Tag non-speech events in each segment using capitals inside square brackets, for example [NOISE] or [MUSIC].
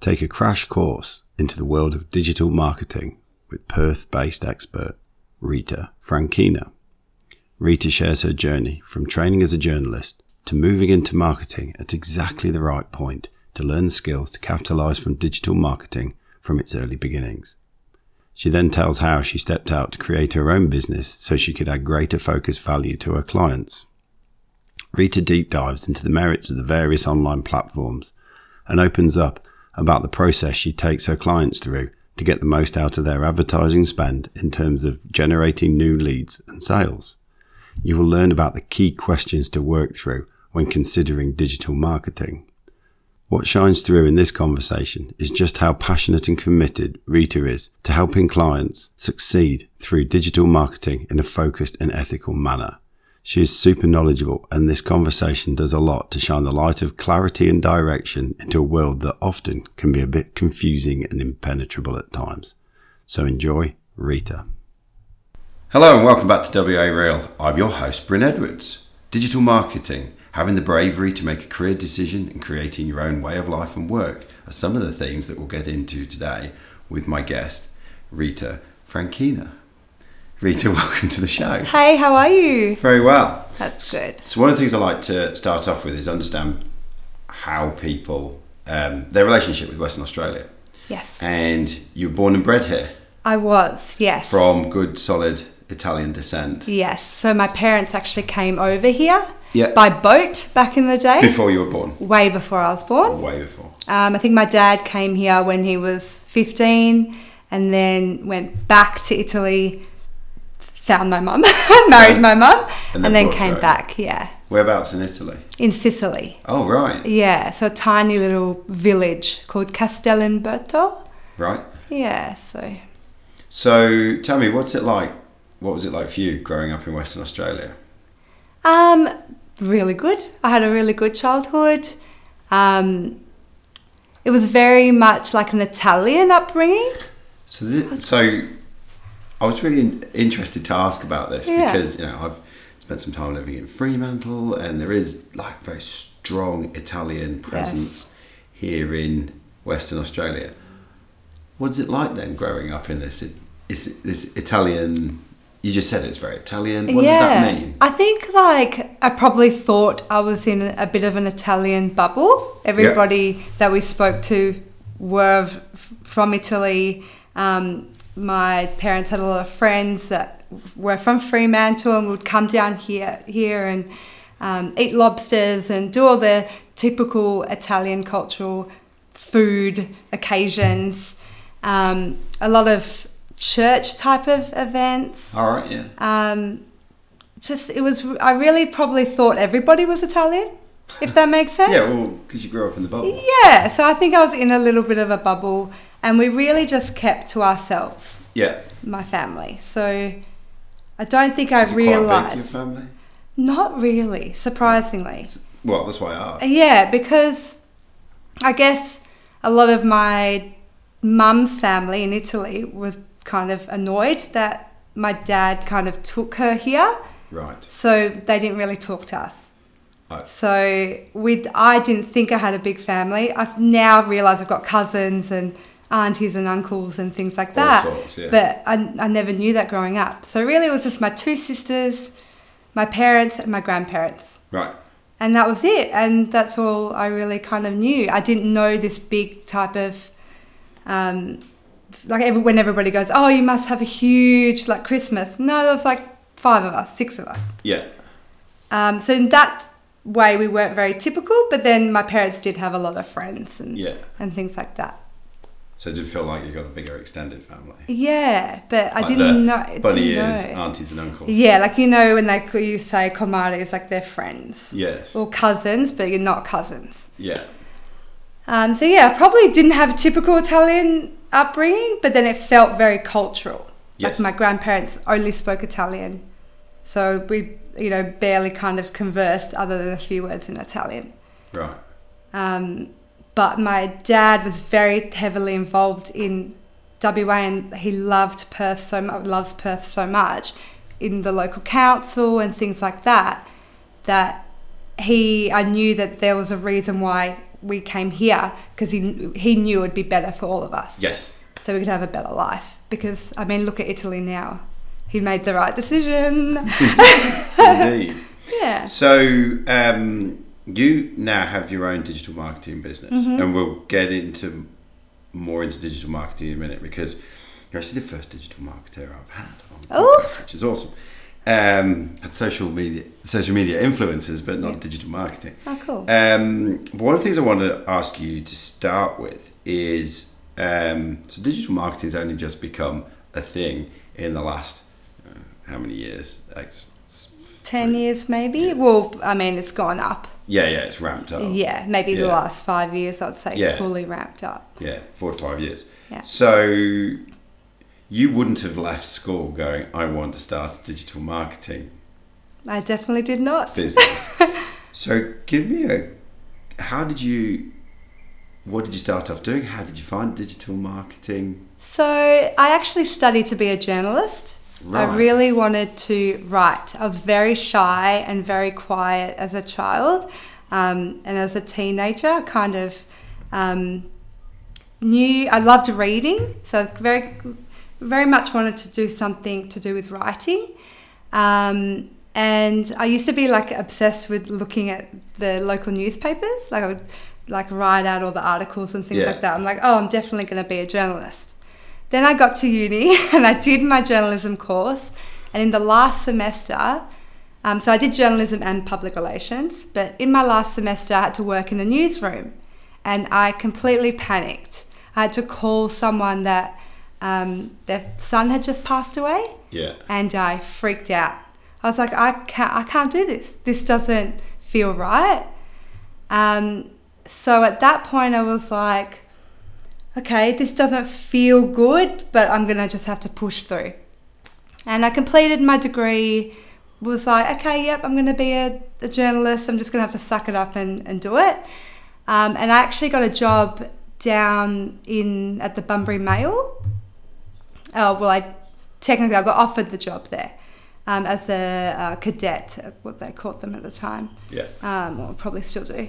Take a crash course into the world of digital marketing with Perth based expert Rita Frankina. Rita shares her journey from training as a journalist to moving into marketing at exactly the right point to learn the skills to capitalize from digital marketing from its early beginnings. She then tells how she stepped out to create her own business so she could add greater focus value to her clients. Rita deep dives into the merits of the various online platforms and opens up about the process she takes her clients through to get the most out of their advertising spend in terms of generating new leads and sales. You will learn about the key questions to work through when considering digital marketing. What shines through in this conversation is just how passionate and committed Rita is to helping clients succeed through digital marketing in a focused and ethical manner. She is super knowledgeable, and this conversation does a lot to shine the light of clarity and direction into a world that often can be a bit confusing and impenetrable at times. So enjoy Rita. Hello, and welcome back to WA Real. I'm your host, Bryn Edwards. Digital marketing, having the bravery to make a career decision and creating your own way of life and work are some of the themes that we'll get into today with my guest, Rita Frankina. Rita, [LAUGHS] welcome to the show. Hey, how are you? Very well. That's good. So, one of the things I like to start off with is understand how people, um, their relationship with Western Australia. Yes. And you were born and bred here I was, yes. from good, solid Italian descent. Yes. So my parents actually came over here Yeah. by boat back in the day, Before you were born. way before I was born. Way before. Um, I think my dad came here when he was 15 and then went back to Italy, found my mum, [LAUGHS] married my mum, and and, then then brought you came back, yeah, Whereabouts in Italy? in Sicily. Oh, right. Yeah, so a tiny little village called Castell'Umberto. Right. Yeah, so So, tell me, what's it like? What was it like for you growing up in Western Australia? Um, really good. I had a really good childhood. Um, it was very much like an Italian upbringing. So, this, so I was really in, interested to ask about this Yeah. because you know I've spent some time living in Fremantle, and there is like very strong Italian presence here in Western Australia. What's it like then, growing up in this? Is this Italian? You just said it's very Italian. What does that mean? I think like I probably thought I was in a bit of an Italian bubble. Everybody that we spoke to were v- from Italy. Um, my parents had a lot of friends that were from Fremantle and would come down here here and um, eat lobsters and do all the typical Italian cultural food occasions. Um, a lot of church type of events All right, yeah. um, just it was i really probably thought everybody was italian if that makes [LAUGHS] sense Yeah, well, because you grew up in the bubble. yeah so i think i was in a little bit of a bubble and we really just kept to ourselves Yeah. my family so i don't think i Is it quite big, your family? not really surprisingly Well, that's why I asked. yeah because i guess a lot of my mum's family in italy was kind of annoyed that my dad kind of took her here Right. So they didn't really talk to us. Right. So with I didn't think I had a big family. I've now realised I've got cousins and aunties and uncles and things like that. sorts, yeah. But I, I never knew that growing up. So really it was just my two sisters, my parents and my grandparents. Right. And that was it. And that's all I really kind of knew. I didn't know this big type of um, like every, when everybody goes, oh, you must have a huge like Christmas. No, there was like five of us, six of us. Yeah. Um, so in that way, we weren't very typical. But then my parents did have a lot of friends and Yeah. and things like that. So it did feel like you got a bigger extended family. Yeah, but I Like didn't know. Bunny didn't ears, know. aunties and uncles. Yeah, like you know when they you say comare, like they're friends Yes. or cousins, but you're not cousins. Yeah. Um, so yeah, I probably didn't have a typical Italian upbringing, but then it felt very cultural. Yes. Like my grandparents only spoke Italian, so we you know barely kind of conversed other than a few words in Italian. Right. Um, but my dad was very heavily involved in WA, and he loved Perth so much. Loves Perth so much in the local council and things like that. That he, I knew that there was a reason why we came here because he he knew it'd be better for all of us. Yes. So we could have a better life. Because I mean, look at Italy now. He made the right decision. [LAUGHS] Indeed. [LAUGHS] yeah. So um, you now have your own digital marketing business, Mm-hmm. and we'll get into more into digital marketing in a minute because you're actually the first digital marketer I've had on the Oh. podcast, which is awesome. Um, had social media, social media influencers, but not Yeah. digital marketing. Oh, cool. Um, one of the things I want to ask you to start with is um, so digital marketing has only just become a thing in the last uh, how many years? Like, s- s- 10 years maybe. Well, I mean, it's gone up. Yeah, yeah, it's ramped up. Yeah, maybe the last five years, I'd say, Yeah. fully ramped up. Yeah, four to five years. Yeah. So you wouldn't have left school going, I want to start digital marketing I definitely did not. business. [LAUGHS] so give me a how did you what did you start off doing? How did you find digital marketing? So I actually studied to be a journalist. Right. I really wanted to write. I was very shy and very quiet as a child. Um, and as a teenager, I kind of um, knew I loved reading. So I very, very much wanted to do something to do with writing. Um, and I used to be like obsessed with looking at the local newspapers. Like I would like write out all the articles and things Yeah. like that. I'm like, oh, I'm definitely going to be a journalist. Then I got to uni [LAUGHS] and I did my journalism course. And in the last semester, um, so I did journalism and public relations, but in my last semester, I had to work in the newsroom and I completely panicked. I had to call someone that um, their son had just passed away Yeah. and I freaked out. I was like, I can't, I can't do this. This doesn't feel right. Um, so at that point, I was like, okay, this doesn't feel good, but I'm gonna just have to push through. And I completed my degree. Was like, okay, yep, I'm gonna be a, a journalist. I'm just gonna have to suck it up and, and do it. Um, and I actually got a job down in at the Bunbury Mail. Oh well, I technically I got offered the job there um, as a uh, cadet, what they called them at the time Yeah. um, or probably still do.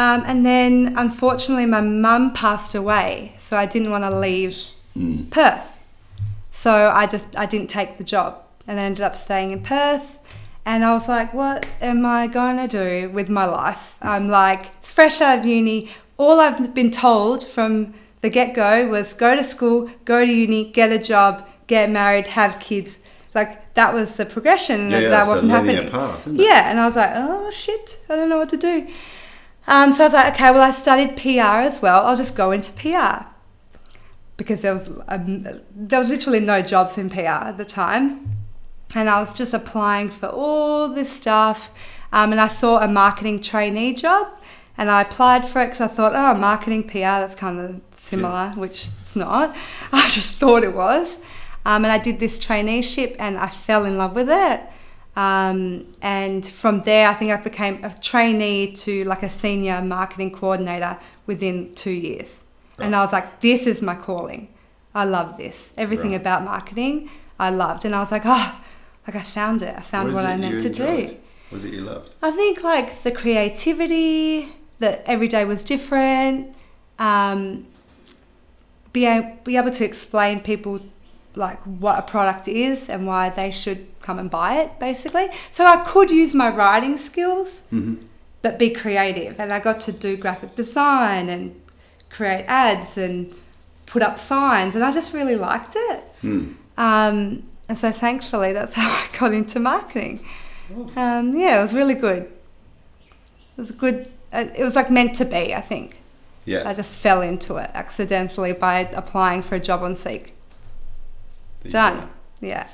Um, and then unfortunately, my mum passed away, so I didn't want to leave Mm. Perth. So I just I didn't take the job, and I ended up staying in Perth. And I was like, what am I going to do with my life? I'm like fresh out of uni. All I've been told from the get go was go to school, go to uni, get a job, get married, have kids. Like that was the progression. Yeah, that, yeah, that wasn't happening. path. Yeah, and I was like, oh shit, I don't know what to do. Um, so I was like, okay, well, I studied PR as well. I'll just go into PR because there was um, there was literally no jobs in PR at the time, and I was just applying for all this stuff. Um, and I saw a marketing trainee job, and I applied for it because I thought, oh, marketing PR, that's kind of similar, which it's not. [LAUGHS] I just thought it was. Um, and I did this traineeship, and I fell in love with it. Um, and from there, I think I became a trainee to like a senior marketing coordinator within two years. And I was like, this is my calling. I love this. Everything Right. about marketing, I loved. And I was like, oh, like I found it. I found What what, I meant to do. enjoyed? What was it you loved? I think like the creativity, that every day was different. Um, be, a, be able to explain people like what a product is and why they should come and buy it, basically. So I could use my writing skills, Mm-hmm. but be creative. And I got to do graphic design and create ads and put up signs, and I just really liked it. Mm. Um, and so thankfully, that's [LAUGHS] how I got into marketing. Um, yeah, it was really good. It was good. uh, It was like meant to be. I think Yeah. I just fell into it accidentally by applying for a job on Seek. Done. Yeah.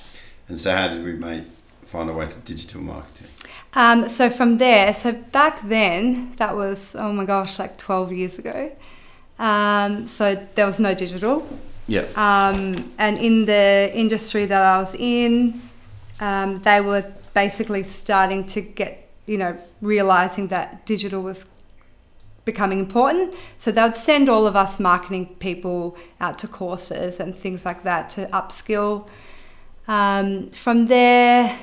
And so, how did we make find our way to digital marketing? Um, so from there, so back then, that was oh my gosh, like twelve years ago. Um, so there was no digital. Yeah. Um, and in the industry that I was in, um, they were basically starting to get, you know, realizing that digital was becoming important. So they would send all of us marketing people out to courses and things like that to upskill. Um, from there,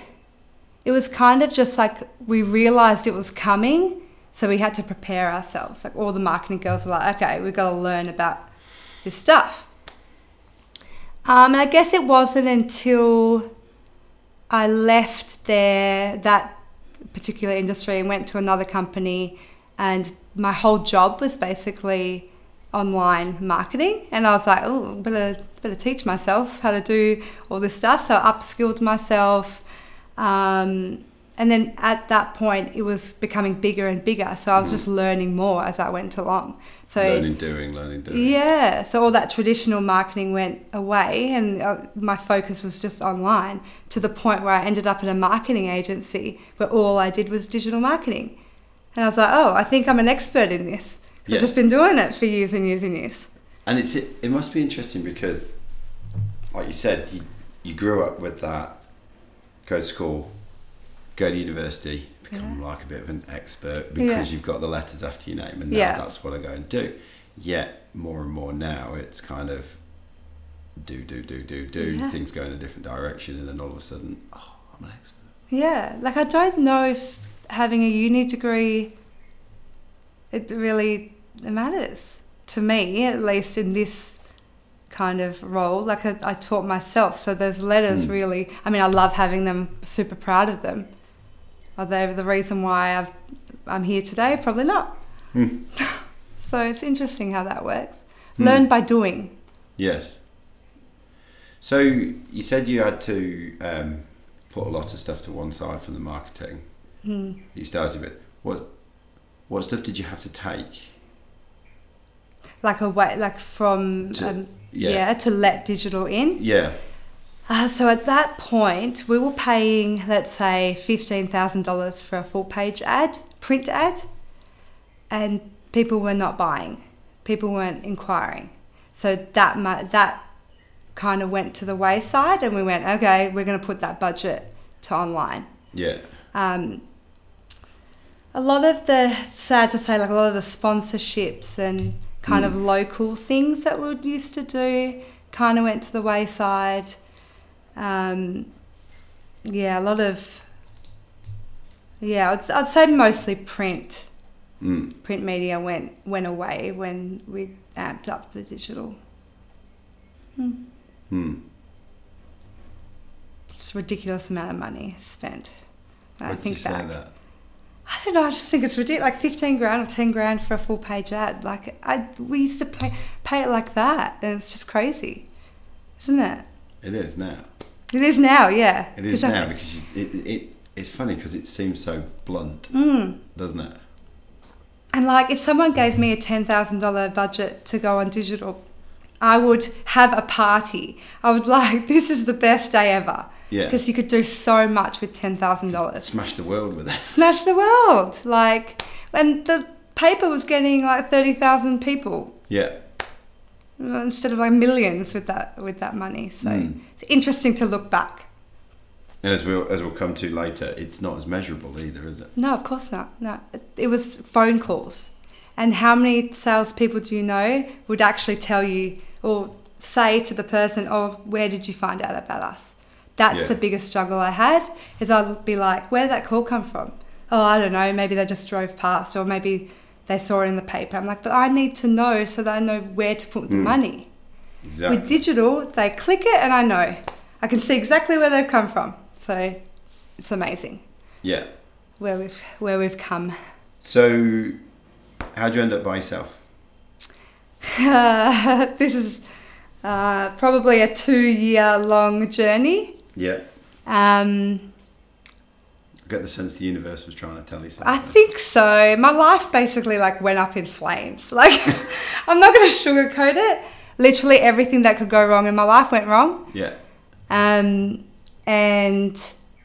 it was kind of just like we realized it was coming, So we had to prepare ourselves. Like all the marketing girls were like, okay, we've got to learn about this stuff. Um, and I guess it wasn't until I left there that particular industry and went to another company, and my whole job was basically online marketing. And I was like, oh, better better teach myself how to do all this stuff. So I upskilled myself. Um, and then at that point, it was becoming bigger and bigger. So I was just learning more as I went along. So learning, doing, learning, doing. yeah, so all that traditional marketing went away, and uh, my focus was just online to the point where I ended up in a marketing agency where all I did was digital marketing. And I was like, oh, I think I'm an expert in this. Yeah. I've just been doing it for years and years and years. And it's it, it must be interesting because, like you said, you, you grew up with that. Go to school, go to university, become like a bit of an expert because Yeah. you've got the letters after your name, and now Yeah. that's what I go and do. Yet more and more now, it's kind of do do do do do. Yeah. Things go in a different direction, and then all of a sudden, oh, I'm an expert. Yeah, like I don't know if having a uni degree it really matters to me, at least in this kind of role. Like I, I taught myself, so those letters Mm. really. I mean, I love having them. Super proud of them. Are they the reason why I've, I'm here today? Probably not. Hmm. [LAUGHS] So it's interesting how that works. Hmm. Learn by doing. Yes. So you said you had to um, put a lot of stuff to one side from the marketing. Hmm. You started with what? What stuff did you have to take? Like a way, like from To- um, yeah. yeah to let digital in. Yeah. Uh, so at that point, we were paying, let's say, $15,000 for a full page ad, print ad, and people were not buying. People weren't inquiring. So that, mu- that kind of went to the wayside, and we went, okay, we're going to put that budget to online. Yeah. Um, a lot of the, sad to say, like a lot of the sponsorships and kind of local things that we used to do kind of went to the wayside. Um, yeah, a lot of, yeah, I'd, I'd say mostly print. Mm. Print media went went away when we amped up the digital. Hmm. It's a ridiculous amount of money spent. When I think back. that? I don't know. I just think it's ridiculous. Like fifteen grand or ten grand for a full page ad. Like I, we used to pay pay it like that, and it's just crazy, isn't it? It is now. It is now, yeah. It is now because it, it it's funny because it seems so blunt, Mm. doesn't it? And like, if someone gave me a ten thousand dollar budget to go on digital, I would have a party. I would [LAUGHS] like this is the best day ever Yeah. because you could do so much with ten thousand dollars. Smash the world with it. Smash the world, like, and the paper was getting like thirty thousand people Yeah. instead of like millions with that with that money. So Mm. it's interesting to look back. And as we'll as we'll come to later, it's not as measurable either, is it? No, of course not. No, it, it was phone calls. And how many salespeople do you know would actually tell you or say to the person, "Oh, where did you find out about us?" That's Yeah. the biggest struggle I had. Is I'd be like, "Where did that call come from?" Oh, I don't know. Maybe they just drove past, or maybe they saw it in the paper. I'm like, but I need to know so that I know where to put the Mm. money. Exactly. With digital, they click it and I know. I can see exactly where they've come from. So it's amazing yeah. where we've where we've come. So, how'd you end up by yourself? [LAUGHS] this is uh, probably a two-year long journey. Yeah. Um, I get the sense the universe was trying to tell you something. I think so. My life basically like went up in flames. [LAUGHS] Like I'm not going to sugarcoat it. Literally everything that could go wrong in my life went wrong. yeah. Um, and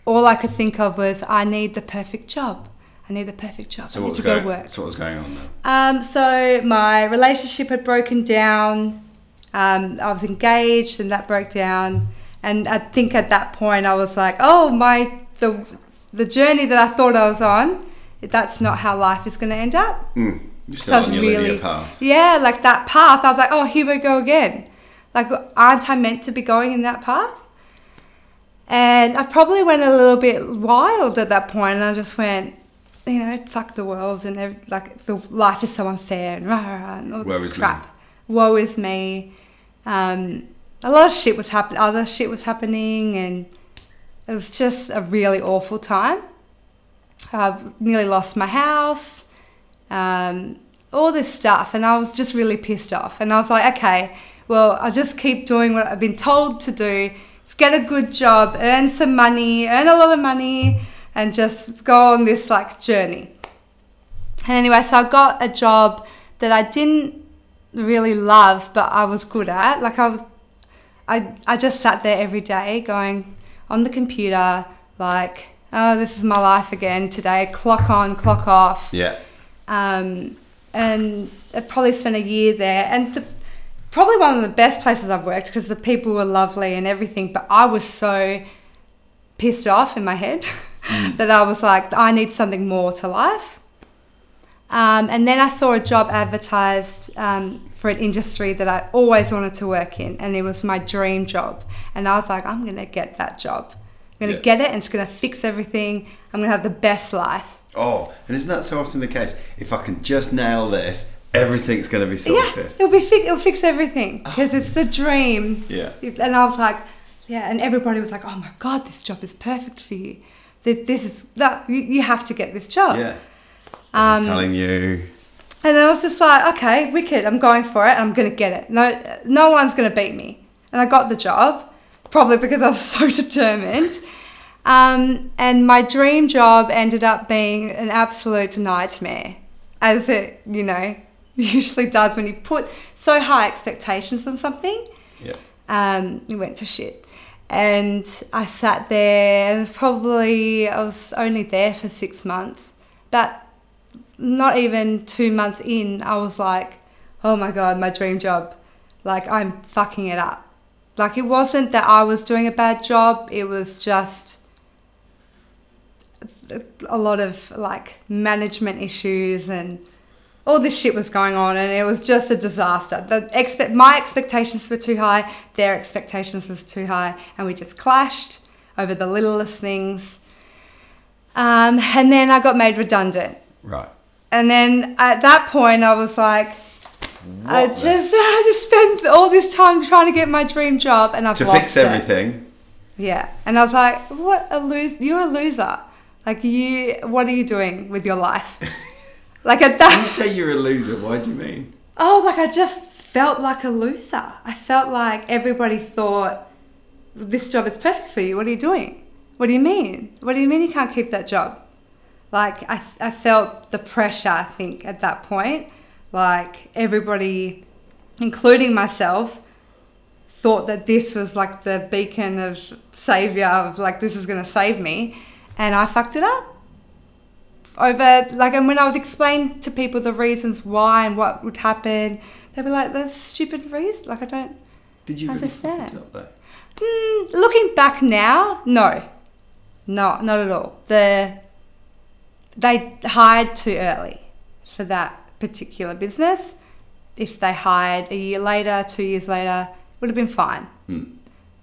all I could think of was I need the perfect job. I need the perfect job. So I what need was to go work. So what was going on then? Um, so my relationship had broken down. Um, I was engaged, and that broke down. And I think at that point I was like, "Oh, my the the journey that I thought I was on, that's not how life is going to end up." Mm. So still I was on your really, path. yeah, like that path. I was like, "Oh, here we go again." Like, aren't I meant to be going in that path? And I probably went a little bit wild at that point, and I just went, you know, fuck the world and like the life is so unfair and rah, rah, rah, and all Woe this is me. crap. Woe is me. Um, a lot of shit was happening. Other shit was happening, and it was just a really awful time. I nearly lost my house. Um, all this stuff, and I was just really pissed off. And I was like, okay, well, I'll just keep doing what I've been told to do. Let's get a good job, earn some money, earn a lot of money, and just go on this like journey. And anyway, so I got a job that I didn't really love, but I was good at. Like I I, I just sat there every day going on the computer, like, oh, this is my life again today. Clock on, clock off. Yeah. Um, and I probably spent a year there, and the, probably one of the best places I've worked because the people were lovely and everything. But I was so pissed off in my head [LAUGHS] that I was like, I need something more to life. Um, and then I saw a job advertised um, for an industry that I always wanted to work in, and it was my dream job. And I was like, I'm gonna get that job. I'm gonna Yeah. get it, and it's gonna fix everything. I'm gonna have the best life. Oh, and isn't that so often the case? If I can just nail this, everything's going to be sorted. Yeah, it'll be fi- it'll fix everything because it's the dream. Yeah. And I was like, yeah, and everybody was like, oh my god, this job is perfect for you. This, this is that you, you have to get this job. Yeah. I was Um, telling you. And I was just like, okay, wicked. I'm going for it. I'm gonna get it. No, no one's gonna beat me. And I got the job, probably because I was [LAUGHS] so determined. Um, and my dream job ended up being an absolute nightmare, as it you know [LAUGHS] usually does when you put so high expectations on something. Yeah. Um, it went to shit. And I sat there, and probably I was only there for six months. But not even two months in, I was like, oh my God, my dream job. Like, I'm fucking it up. Like, it wasn't that I was doing a bad job, it was just a lot of like management issues and all this shit was going on and it was just a disaster. The expect my expectations were too high, their expectations was too high, and we just clashed over the littlest things. Um, and then I got made redundant. Right. And then at that point, I was like, I What [LAUGHS] the- just I just spent all this time trying to get my dream job, and I've to lost fix it. everything. Yeah, and I was like, "What a lose! You're a loser. Like you, what are you doing with your life?" [LAUGHS] like at When you say you're a loser, what do you mean? oh, like I just felt like a loser. I felt like everybody thought this job is perfect for you. What are you doing? What do you mean? What do you mean you can't keep that job? Like I, I felt the pressure. I think at that point, like everybody, including myself, thought that this was like the beacon of savior of like this is going to save me and i fucked it up over like and when i would explain to people the reasons why and what would happen they'd be like that's stupid reason like i don't Did you really Understand. fuck it up though? Hmm, looking back now no no not at all the they hired too early for that particular business. If they hired a year later two years later would have been fine. Hmm.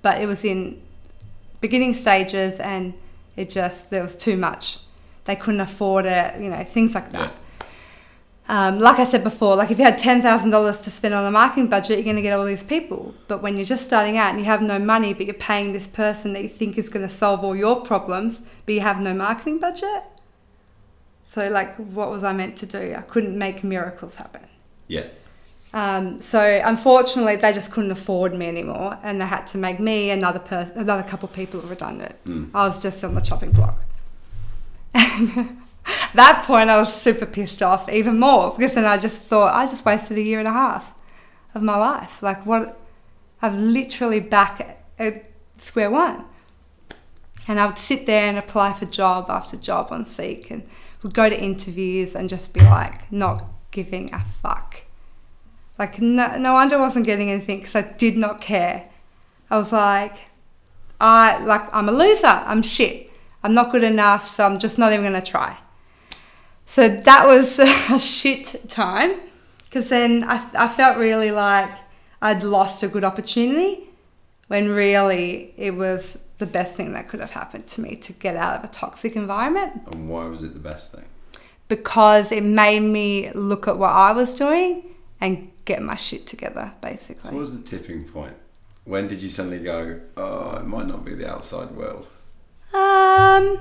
but it was in beginning stages and it just there was too much. They couldn't afford it you know things like that. Um, like i said before like if you had $10000 to spend on a marketing budget you're going to get all these people. But when you're just starting out and you have no money but you're paying this person that you think is going to solve all your problems but you have no marketing budget so like what was i meant to do i couldn't make miracles happen Yeah. um, so unfortunately, they just couldn't afford me anymore, and they had to make me another person, another couple of people redundant. Mm. I was just on the chopping block. And [LAUGHS] that point, I was super pissed off even more because then I just thought I just wasted a year and a half of my life. Like what? I'm literally back at, at square one. And I would sit there and apply for job after job on Seek and would go to interviews and just be like not giving a fuck. Like no, no wonder I wasn't getting anything because I did not care. I was like, I like I'm a loser. I'm shit. I'm not good enough, so I'm just not even gonna try. So that was [LAUGHS] a shit time because then I, I felt really like I'd lost a good opportunity when really it was the best thing that could have happened to me to get out of a toxic environment. And why was it the best thing? because it made me look at what I was doing and get my shit together, basically. So what was the tipping point? When did you suddenly go, oh, it might not be the outside world? Um,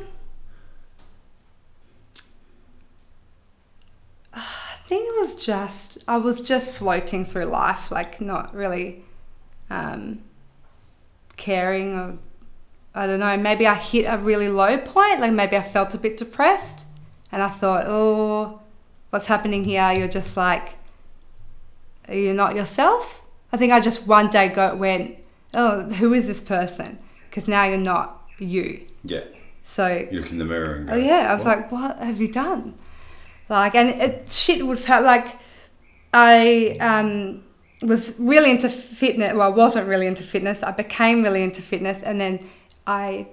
I think it was just I was just floating through life, like not really um, caring or I don't know. Maybe I hit a really low point, like maybe I felt a bit depressed, and I thought, oh, what's happening here? You're just like you're not yourself. I think I just one day go went, oh, who is this person? Because now you're not you. Yeah. So you look in the mirror and go, oh yeah, I was "What?" like, what have you done? Like, and it, shit was how like I um, was really into fitness. Well, I wasn't really into fitness. I became really into fitness, and then I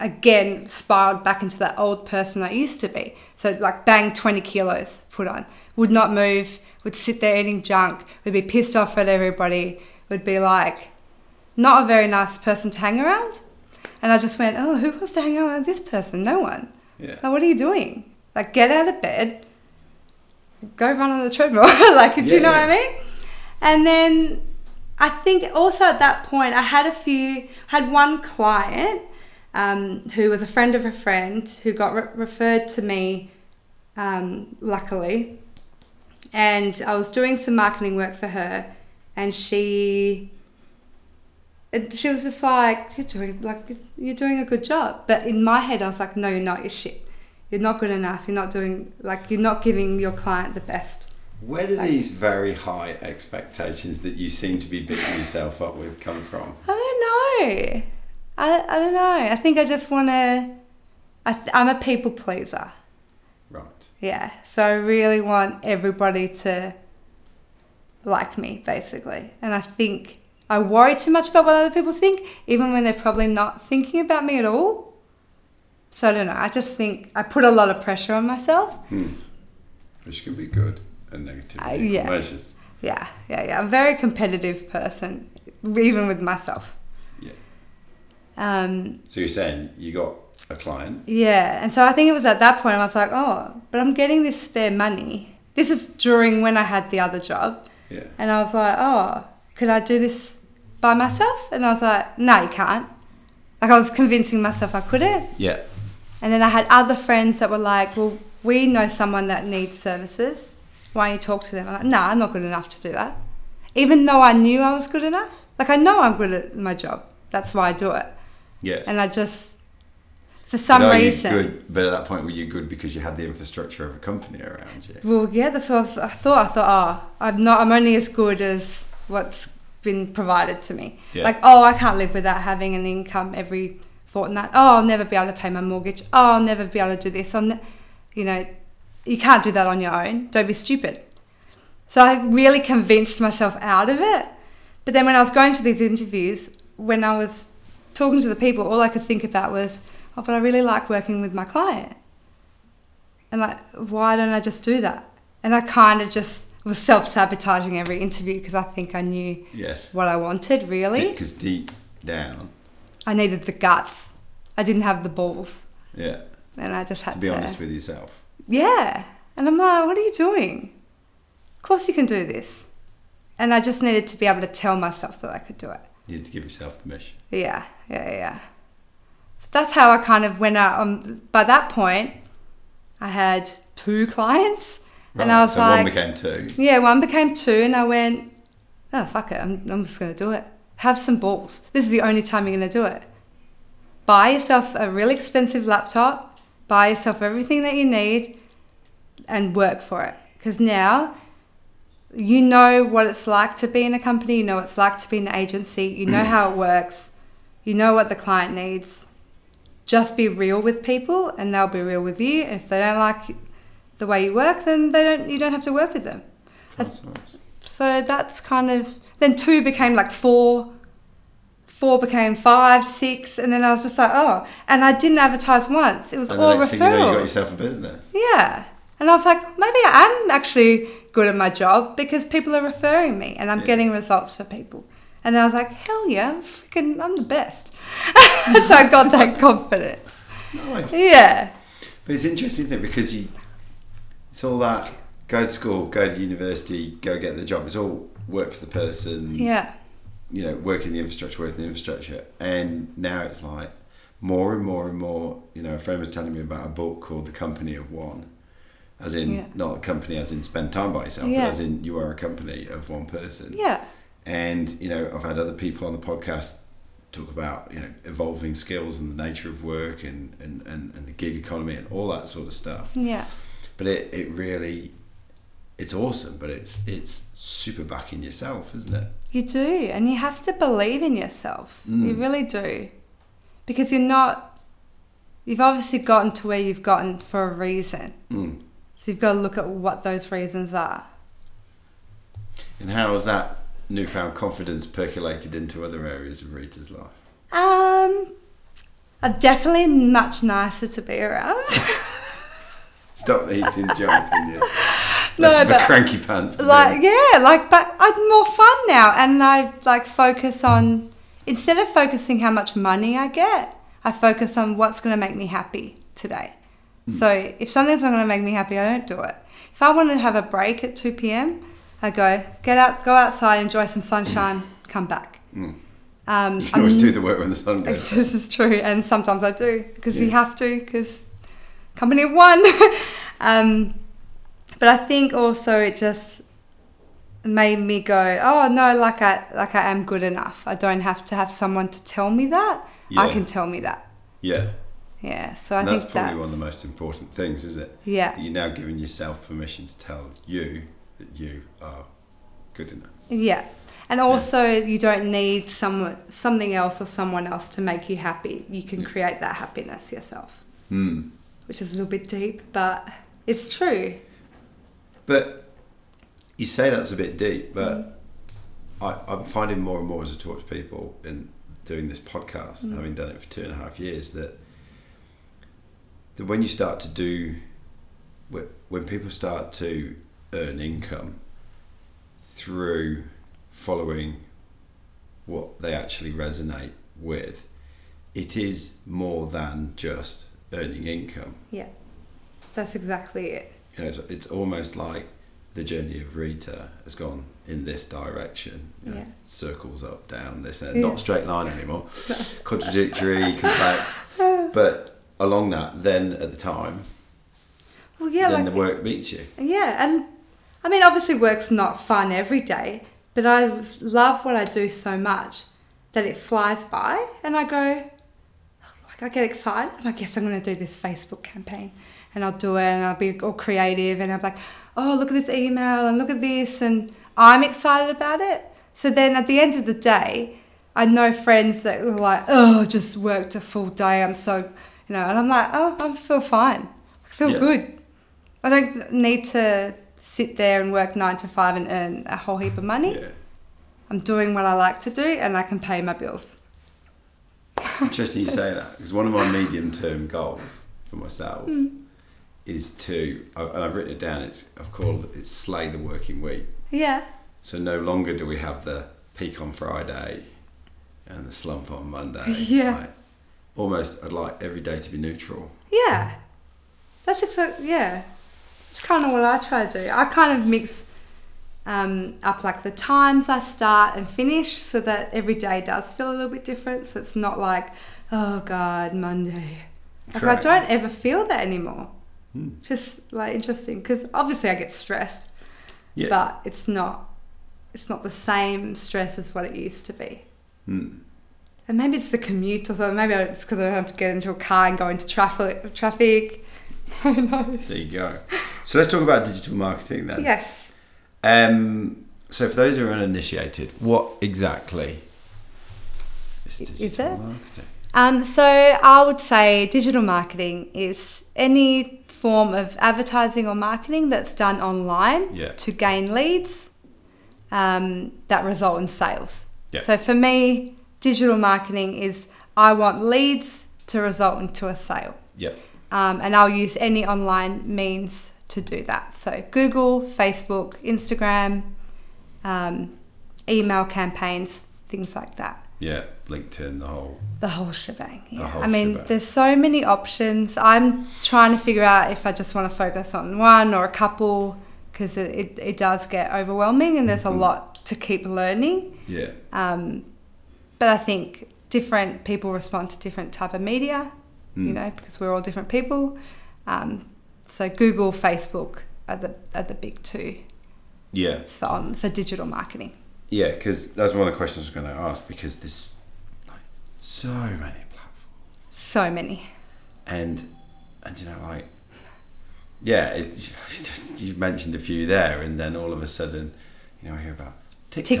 again spiraled back into that old person I used to be. So like, bang, twenty kilos put on, would not move, would sit there eating junk, would be pissed off at everybody, would be like, not a very nice person to hang around. And I just went, oh, who wants to hang out with this person? No one. Yeah. Like, what are you doing? Like, get out of bed, go run on the treadmill. [LAUGHS] like, do Yeah, you know yeah. what I mean? And then I think also at that point, I had a few, had one client um, who was a friend of a friend who got re- referred to me, um, luckily. And I was doing some marketing work for her, and she she was just like, "You're doing like you're doing a good job," but in my head, I was like, "No, you're not. You're shit. You're not good enough. You're not doing like you're not giving your client the best." Where do these very high expectations that you seem to be beating yourself up with come from? I don't know. I, I don't know. I think I just want to. I th- I'm a people pleaser. Right. Yeah. So I really want everybody to like me, basically. And I think I worry too much about what other people think, even when they're probably not thinking about me at all. So I don't know. I just think I put a lot of pressure on myself. Hmm. Which can be good and negative Uh, yeah. measures. Yeah, yeah, yeah. I'm a very competitive person, even with myself. Yeah. Um, So you're saying you got a client. Yeah, and so I think it was at that point I was like, oh, but I'm getting this spare money. This is during when I had the other job, Yeah. and I was like, oh, could I do this by myself? And I was like, no, you can't. Like I was convincing myself I couldn't, Yeah. and then I had other friends that were like, well, we know someone that needs services. Why don't you talk to them? I'm like, nah, I'm not good enough to do that. Even though I knew I was good enough, like I know I'm good at my job. That's why I do it, Yes. and I just, for some but reason. good? But at that point, were you good because you had the infrastructure of a company around you? Well, yeah, that's what I, was, I thought. I thought, oh, I'm not. I'm only as good as what's been provided to me. Yeah. Like, oh, I can't live without having an income every fortnight. Oh, I'll never be able to pay my mortgage. Oh, I'll never be able to do this. I'm, you know, you can't do that on your own. Don't be stupid. So I really convinced myself out of it. But then when I was going to these interviews, when I was talking to the people, all I could think about was, oh, but I really like working with my client. And like, why don't I just do that? And I kind of just was self sabotaging every interview because I think I knew Yes. what I wanted, really. Because deep down, I needed the guts. I didn't have the balls. yeah. And I just had To to. be honest with yourself. Yeah. And I'm like, what are you doing? Of course you can do this. And I just needed to be able to tell myself that I could do it. You need to give yourself permission. Yeah, yeah, yeah. So that's how I kind of went out. Um, by that point, I had two clients. Right. And I was so like, one became two. Yeah, one became two, and I went, oh, fuck it, I'm, I'm just going to do it. Have some balls. This is the only time you're going to do it. Buy yourself a really expensive laptop, buy yourself everything that you need, and work for it. Because now you know what it's like to be in a company, you know what it's like to be in an agency, you know how it works, you know what the client needs. Just be real with people, and they'll be real with you. If they don't like the way you work, then they don't. You don't have to work with them. That's nice. So that's kind of then two became like four, four became five, six, and then I was just like, oh, and I didn't advertise once. It was And all next thing you know, you got referrals. yourself a business. yeah, and I was like, maybe I am actually good at my job because people are referring me, and I'm Yeah. getting results for people. And I was like, hell yeah, I'm freaking, I'm the best. [LAUGHS] so I got that confidence. Nice. Yeah, But it's interesting, isn't it? Because you, It's all that go to school, go to university, go get the job. It's all work for the person. Yeah. You know, work in the infrastructure, work in the infrastructure. And now it's like more and more and more. You know, a friend was telling me about a book called The Company of One. As in, Yeah. not a company as in spend time by yourself, Yeah. but as in you are a company of one person. Yeah. And, you know, I've had other people on the podcast talk about, you know, evolving skills and the nature of work and, and, and, and the gig economy and all that sort of stuff. Yeah. But it, it really, it's awesome, but it's it's super back in yourself, isn't it? You do, and you have to believe in yourself. You Mm. really do. Because you're not, you've obviously gotten to where you've gotten for a reason. Mm. So you've got to look at what those reasons are. And how has that newfound confidence percolated into other areas of Rita's life? Um, I'm definitely much nicer to be around. Stop eating junk you. [LAUGHS] No, Less of a but- cranky pants. Like do. yeah, like but I'm more fun now, and I like focus on instead of focusing how much money I get, I focus on what's going to make me happy today. So if something's not going to make me happy, I don't do it. If I want to have a break at two p.m., I go get out, go outside, enjoy some sunshine, come back. Mm. Um, You can always I'm- do the work when the sun [LAUGHS] goes. this is true, and sometimes I do because you have to because company one. [LAUGHS] um, but I think also it just made me go, oh no, like I like I am good enough. I don't have to have someone to tell me that. Yeah. I can tell me that. Yeah, Yeah, so I and think that's probably that's one of the most important things, is it? yeah, You're now giving yourself permission to tell you that you are good enough. yeah. And also, you don't need someone, something else or someone else to make you happy. You can create that happiness yourself, Mm. which is a little bit deep, but it's true. But you say that's a bit deep, but Mm. I, I'm finding more and more as I talk to people in doing this podcast, Mm. having done it for two and a half years, that that when you start to do, when when people start to earn income through following what they actually resonate with, it is more than just earning income. Yeah, that's exactly it. You know, it's, it's almost like the journey of Rita has gone in this direction. You know, Yeah. Circles up, down, this, and Yeah. not straight line anymore. [LAUGHS] Contradictory, [LAUGHS] complex. [LAUGHS] But along that, then at the time, Well, yeah, then like the work meets you. yeah, and I mean, obviously, work's not fun every day, but I love what I do so much that it flies by, and I go, oh, like, I get excited. I guess I'm going to do this Facebook campaign, and I'll do it, and I'll be all creative, and I'm like, oh, look at this email, and look at this, and I'm excited about it. So then, at the end of the day, I know friends that were like, oh, just worked a full day. I'm so, you know, and I'm like, oh, I feel fine. I feel Yeah. good. I don't need to sit there and work nine to five and earn a whole heap of money. Yeah. I'm doing what I like to do and I can pay my bills. It's interesting you say that because one of my medium-term goals for myself Hmm. Is to, and I've written it down. It's I've called it slay the working week. Yeah. So no longer do we have the peak on Friday and the slump on Monday. [LAUGHS] Yeah. Like, almost, I'd like every day to be neutral. Yeah. That's exactly, yeah. It's kind of what I try to do. I kind of mix um, up like the times I start and finish so that every day does feel a little bit different. So it's not like, oh God, Monday. Like Correct. I don't ever feel that anymore. Hmm. Just like interesting because obviously I get stressed, Yeah. but it's not. It's not the same stress as what it used to be. Hmm. And maybe it's the commute or something. Maybe it's because I don't have to get into a car and go into traffic. Traffic. [LAUGHS] Who knows? There you go. So let's talk about digital marketing then. Yes. Um, so for those who are uninitiated, what exactly is Is digital it? marketing? Um, so I would say digital marketing is any form of advertising or marketing that's done online Yeah. to gain leads um, that result in sales. Yeah. So for me, digital marketing is I want leads to result into a sale. Yep. um, and I'll use any online means to do that. So Google, Facebook, Instagram, um, email campaigns, things like that. Yeah, LinkedIn, the whole. The whole shebang. Yeah. whole I mean, shebang. there's so many options. I'm trying to figure out if I just want to focus on one or a couple because it, it, it does get overwhelming and there's a Mhm. lot to keep learning. Yeah. Um, but I think different people respond to different type of media, you Mm. know, because we're all different people. Um, so Google, Facebook are the are the big two Yeah. for on for digital marketing. Yeah, because that's one of the questions I was going to ask because there's like so many platforms. So many. and and you know like yeah [LAUGHS] it's just, you've mentioned a few there and then all of a sudden you know I hear about TikTok,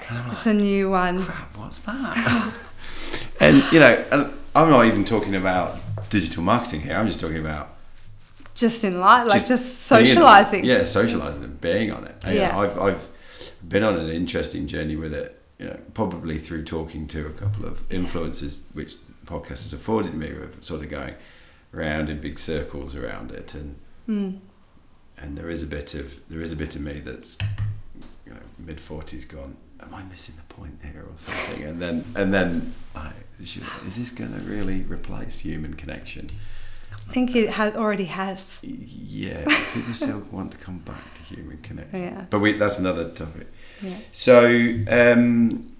TikTok, and it's like a new one. crap what's that [LAUGHS] and you know and I'm not even talking about digital marketing here I'm just talking about Just in life, like just, being- socializing. yeah socializing and being on it And, you know, Yeah. I've, I've been on an interesting journey with it you know probably through talking to a couple of influencers which the podcast has afforded me of sort of going around in big circles around it and Mm. and there is a bit of there is a bit of me that's you know mid forties gone. Am I missing the point here or something? And then and then I, is this going to really replace human connection? I think it has already has. Yeah, [LAUGHS] people still want to come back to human connection. Yeah. But we, that's another topic. Yeah. So, um,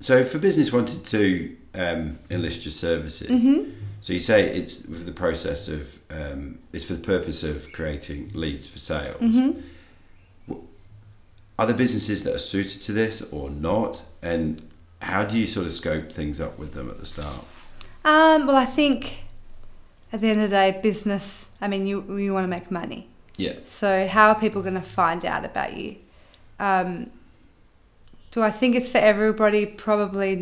so if a business wanted to um, enlist your services, Mhm. so you say it's for the process of um, it's for the purpose of creating leads for sales. Mhm. Are there businesses that are suited to this or not? And how do you sort of scope things up with them at the start? Um, well, I think at the end of the day, business. I mean, you you want to make money. Yeah. So how are people going to find out about you? Um, do I think it's for everybody? Probably.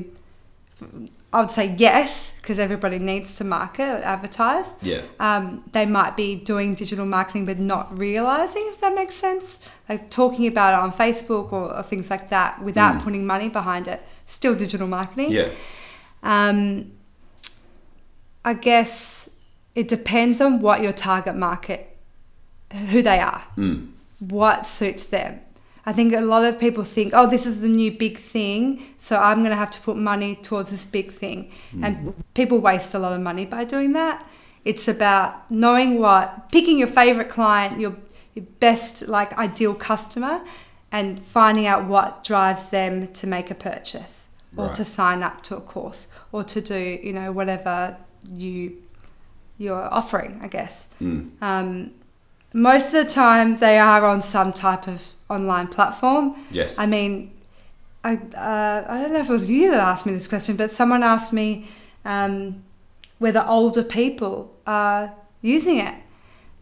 I would say yes, because everybody needs to market or advertise. Yeah. Um, they might be doing digital marketing but not realizing if that makes sense. Like talking about it on Facebook or, or things like that without Mm. putting money behind it. Still digital marketing. Yeah. Um, I guess it depends on what your target market, who they are, Mm. what suits them. I think a lot of people think, oh, this is the new big thing, so I'm going to have to put money towards this big thing. And people waste a lot of money by doing that. It's about knowing what, picking your favorite client, your, your best, like, ideal customer, and finding out what drives them to make a purchase or Right. to sign up to a course or to do, you know, whatever you you're offering, I guess. Mm. Um, most of the time, they are on some type of online platform. Yes. I mean, I uh, I don't know if it was you that asked me this question, but someone asked me um, whether older people are using it,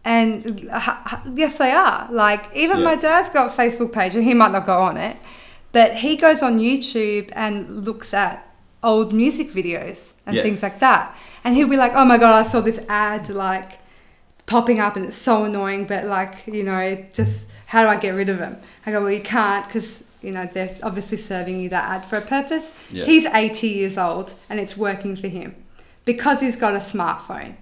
and yes, they are. Like even Yeah. my dad's got a Facebook page, and he might not go on it, but he goes on YouTube and looks at old music videos and Yeah. things like that, and he'll be like, "Oh my god, I saw this ad like." popping up and it's so annoying but like you know just how do i get rid of them i go well you can't because you know they're obviously serving you that ad for a purpose Yeah. he's 80 years old and it's working for him because he's got a smartphone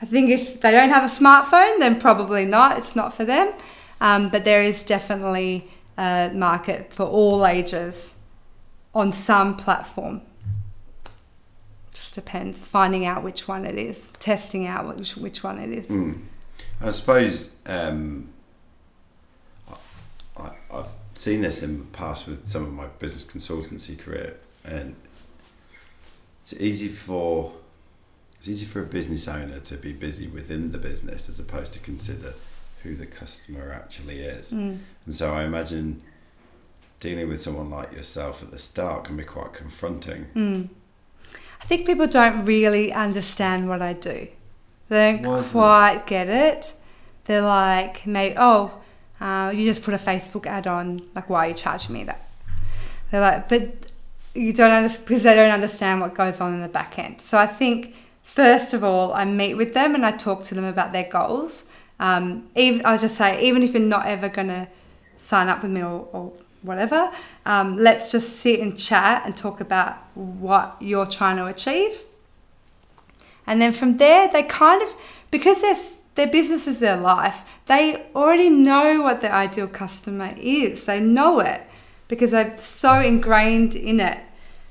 i think if they don't have a smartphone then probably not it's not for them um, but there is definitely a market for all ages on some platform depends finding out which one it is testing out which, which one it is Mm. I suppose um, I, I've seen this in the past with some of my business consultancy career, and it's easy for it's easy for a business owner to be busy within the business as opposed to consider who the customer actually is. Mm. And so I imagine dealing with someone like yourself at the start can be quite confronting. Mm. I think people don't really understand what I do. They don't that? quite get it. They're like, maybe, oh, uh, you just put a Facebook ad on. Like, why are you charging me that? They're like, but you don't understand because they don't understand what goes on in the back end. So I think first of all, I meet with them and I talk to them about their goals. Um, even I'll just say, even if you're not ever gonna sign up with me or, or whatever, um, let's just sit and chat and talk about what you're trying to achieve. And then from there, they kind of, because their, their business is their life, they already know what their ideal customer is. They know it because they're so ingrained in it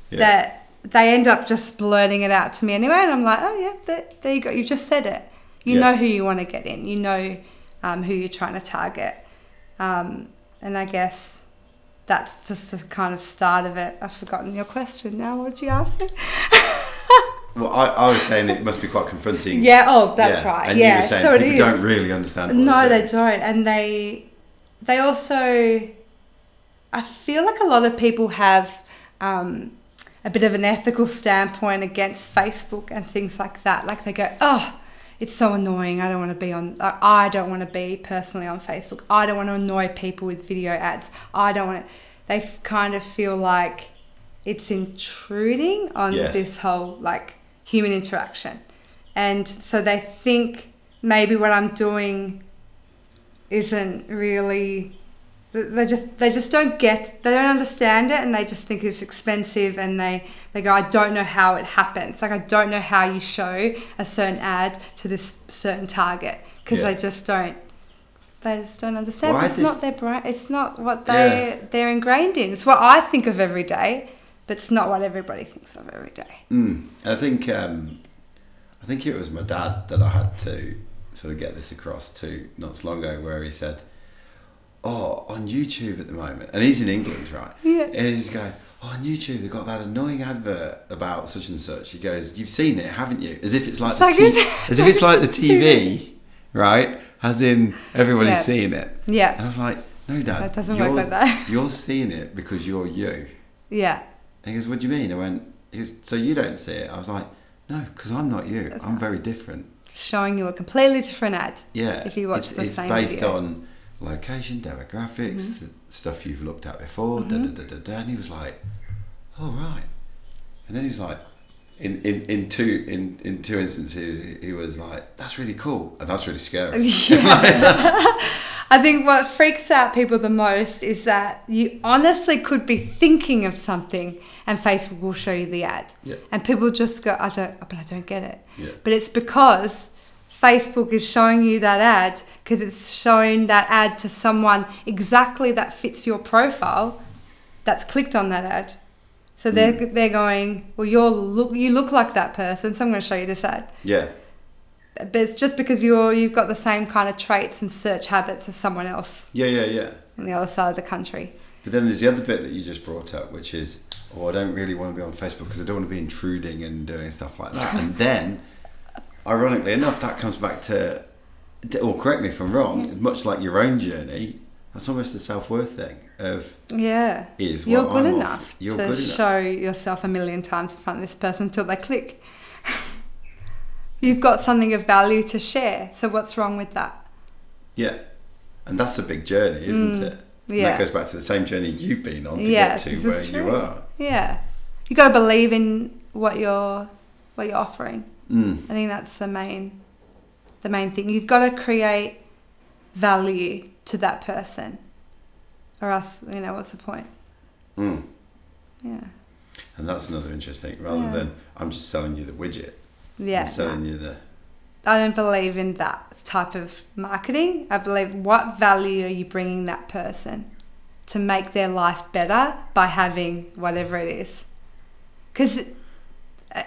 Yeah. that they end up just blurting it out to me anyway, and I'm like, oh yeah, there, there you go, you just said it. You Yeah. know who you want to get in. You know um, who you're trying to target, um, and I guess that's just the kind of start of it. I've forgotten your question now. What did you ask me? [LAUGHS] Well, I, I was saying it must be quite confronting. Yeah. Oh, that's Yeah. right. And yeah. you were saying so it is. don't really understand. No, they don't, and they they also. I feel like a lot of people have um, a bit of an ethical standpoint against Facebook and things like that. Like they go, oh, it's so annoying. I don't want to be on. I don't want to be personally on Facebook. I don't want to annoy people with video ads. I don't want to. They kind of feel like it's intruding on Yes. this whole like human interaction, and so they think maybe what I'm doing isn't really they just they just don't get they don't understand it and they just think it's expensive and they they go I don't know how it happens. Like I don't know how you show a certain ad to this certain target. Because Yeah. they just don't they just don't understand. It's does- not their brain it's not what they they're ingrained in. It's what I think of every day but it's not what everybody thinks of every day. Mm. I think um, I think it was my dad that I had to sort of get this across to not so long ago, where he said, "Oh, on YouTube at the moment," and he's in England, right? Yeah. And he's going, "Oh, on YouTube they've got that annoying advert about such and such." He goes, "You've seen it, haven't you?" As if it's like It's the like T- as if it's like the [LAUGHS] TV. TV, right? As in everybody's Yeah. seeing it. And yeah I was like, "No, Dad, That doesn't work like that." [LAUGHS] You're seeing it because you're you." yeah And he goes, "What do you mean?" I went, he goes, "So you don't see it?" I was like, "No, because I'm not you. I'm very different." showing you a completely different ad Yeah. If you watch it's, the it's same based video. on location, demographics, Mm-hmm. the stuff you've looked at before. Da, da, da, da, da. And he was like, "Oh right." And then he was like, in, in, in two in, in two instances, he, he was like, "That's really cool," and that's really scary. [LAUGHS] Yeah. [LAUGHS] I think what freaks out people the most is that you honestly could be thinking of something and Facebook will show you the ad. Yeah. And people just go, I don't, but I don't get it. Yeah. But it's because Facebook is showing you that ad because it's showing that ad to someone exactly that fits your profile that's clicked on that ad. So they're, hmm. they're going, well, you're look, you look like that person, so I'm going to show you this ad yeah. but it's just because you're you've got the same kind of traits and search habits as someone else Yeah. Yeah. Yeah. on the other side of the country. But then there's the other bit that you just brought up, which is, oh, I don't really want to be on Facebook because I don't want to be intruding and doing stuff like that. [LAUGHS] and then, ironically enough, that comes back to, or correct me if I'm wrong, much like your own journey, that's almost a self worth thing of Yeah, is you're what good I'm enough off- You're to good enough. show yourself a million times in front of this person until they click. You've got something of value to share. So what's wrong with that? Yeah, and that's a big journey, isn't it? And Mm, yeah. that goes back to the same journey you've been on to yeah, get to where you are. Yeah, you got to believe in what you're what you're offering. Mm. I think that's the main the main thing. You've got to create value to that person, or else you know what's the point? Mm. Yeah. And that's another interesting. Rather Yeah. than I'm just selling you the widget, Yeah. I'm selling you the I don't believe in that type of marketing. I believe what value are you bringing that person to make their life better by having whatever it is? Because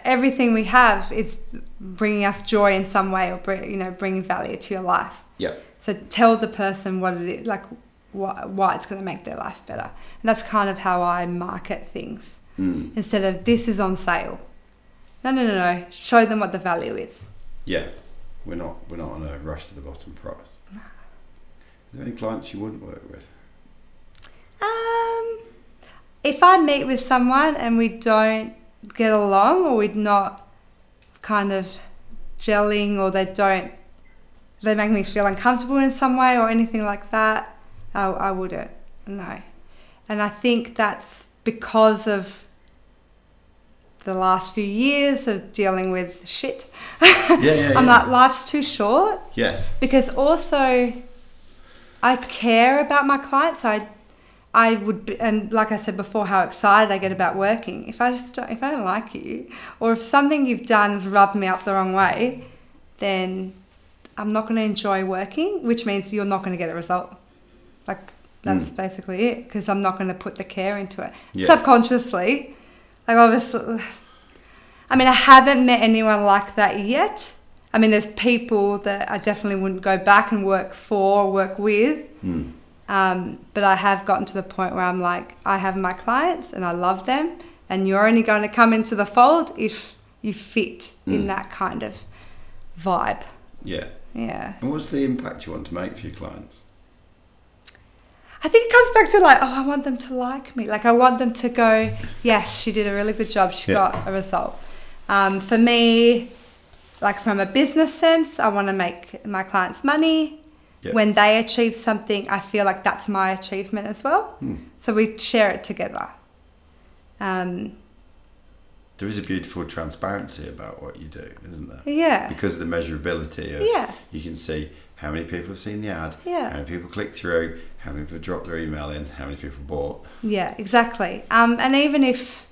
everything we have is bringing us joy in some way or bring, you know bringing value to your life. yeah. So tell the person what it is, like why, why it's going to make their life better. And that's kind of how I market things. Mm. Instead of this is on sale. No, no, no, no. Show them what the value is. Yeah, we're not we're not on a rush to the bottom price. Are there any clients you wouldn't work with? Um, if I meet with someone and we don't get along or we're not kind of gelling or they don't, they make me feel uncomfortable in some way or anything like that, I, I wouldn't. No. And I think that's because of the last few years of dealing with shit. Yeah, yeah, [LAUGHS] I'm yeah. like, life's too short Yes. because also I care about my clients. I I would be, and like I said before, how excited I get about working. If I just don't, if I don't like you, or if something you've done has rubbed me up the wrong way, then I'm not going to enjoy working, which means you're not going to get a result. Like that's basically it, because I'm not going to put the care into it. Yeah. Subconsciously, Like obviously, I mean, I haven't met anyone like that yet. I mean, there's people that I definitely wouldn't go back and work for or work with. Mm. Um, but I have gotten to the point where I'm like, I have my clients and I love them, and you're only going to come into the fold if you fit in Mm. that kind of vibe. Yeah. Yeah. And what's the impact you want to make for your clients? I think it comes back to like, oh, I want them to like me. Like, I want them to go, yes, she did a really good job. She Yeah. got a result. Um, for me, like from a business sense, I want to make my clients money. Yeah. When they achieve something, I feel like that's my achievement as well. Hmm. So we share it together. Um, There is a beautiful transparency about what you do, isn't there? yeah. Because of the measurability of Yeah. you can see how many people have seen the ad, Yeah. how many people clicked through, how many people dropped their email in, how many people bought. Yeah, exactly. Um, and even if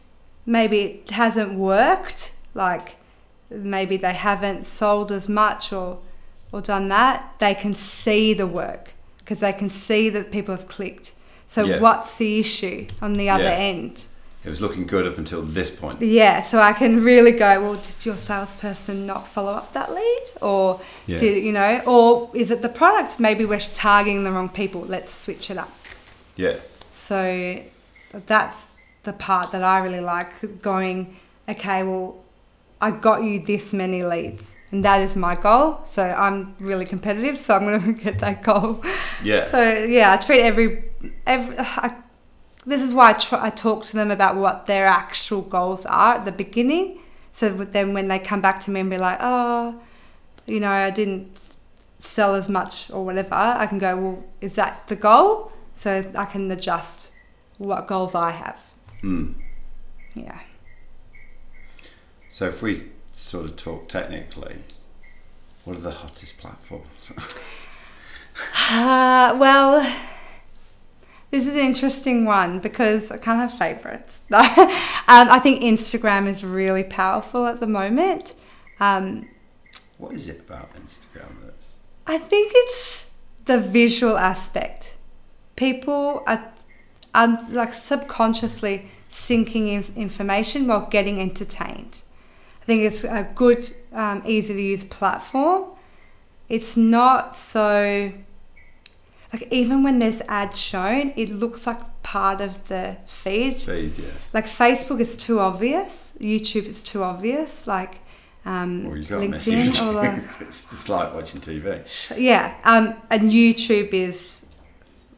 maybe it hasn't worked, like maybe they haven't sold as much or or done that, they can see the work because they can see that people have clicked. So Yeah. what's the issue on the other Yeah. end? It was looking good up until this point. Yeah, so I can really go, well, did your salesperson not follow up that lead? Or Yeah. did you know, or is it the product? Maybe we're targeting the wrong people. Let's switch it up. Yeah. So that's the part that I really like going, okay, well, I got you this many leads and that is my goal. So I'm really competitive, so I'm going [LAUGHS] to get that goal. Yeah. So yeah, I treat every, every I, this is why I, try, I talk to them about what their actual goals are at the beginning. So then when they come back to me and be like, oh, you know, I didn't sell as much or whatever, I can go, well, is that the goal? So I can adjust what goals I have. Mm. Yeah. So if we sort of talk technically, what are the hottest platforms? Uh, well, this is an interesting one because I can't have favorites. [LAUGHS] um, I think Instagram is really powerful at the moment. Um, what is it about Instagram that's I think it's the visual aspect. People are, are like subconsciously sinking in information while getting entertained. I think it's a good, um, easy to use platform. It's not so like even when there's ads shown, it looks like part of the feed. feed? Yes. Like Facebook is too obvious. YouTube is too obvious. Like um, Or you miss LinkedIn or [LAUGHS] the, it's just like watching TV. yeah, um, and YouTube is,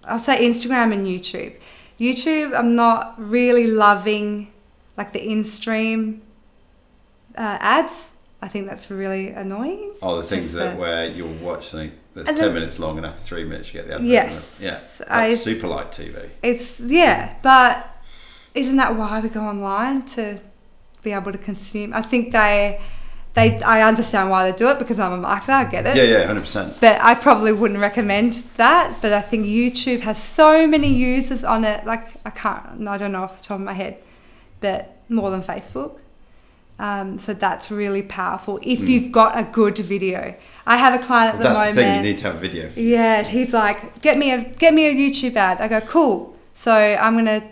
I'll say Instagram and YouTube. YouTube, I'm not really loving like the in-stream uh, ads. I think that's really annoying. Oh, the things Just that the- where you'll watch something that's And ten then- minutes long, and after three minutes you get the advert. Yes, Yeah. That's I- super light TV. It's yeah, but isn't that why we go online to be able to consume? I think they, they, I understand why they do it because I'm a marketer. I get it. Yeah, yeah, hundred percent. but I probably wouldn't recommend that. But I think YouTube has so many users on it. Like I can't, I don't know off the top of my head, but more than Facebook. Um, so that's really powerful if Mm. you've got a good video. I have a client at the That's moment. the thing. You need to have a video. Yeah, he's like, get me a get me a YouTube ad. I go, cool. So I'm gonna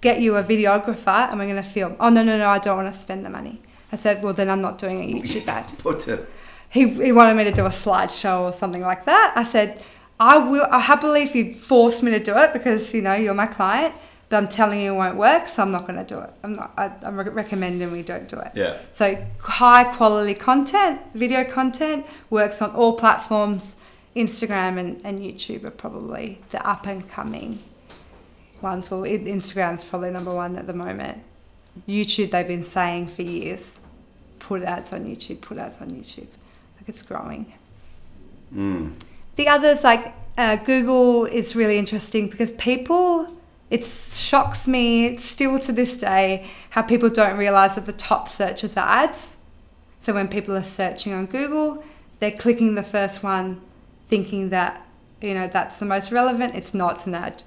get you a videographer and we're gonna film. Oh no no no, I don't want to spend the money. I said, well then I'm not doing a YouTube ad. [LAUGHS] Put a He, he wanted me to do a slideshow or something like that. I said, I will. I happily if you force me to do it because you know you're my client. But I'm telling you it won't work, so I'm not going to do it. I'm not. I, I'm re- recommending we don't do it. yeah. So high quality content, video content works on all platforms. Instagram and, and YouTube are probably the up and coming ones. Well, Instagram's probably number one at the moment. YouTube, they've been saying for years, put ads on YouTube, put ads on YouTube. Like it's growing. Mm. The others, like uh, Google, is really interesting because people, it shocks me still to this day how people don't realize that the top searches are ads. So when people are searching on Google, they're clicking the first one thinking that, you know, that's the most relevant. It's not, it's an ad.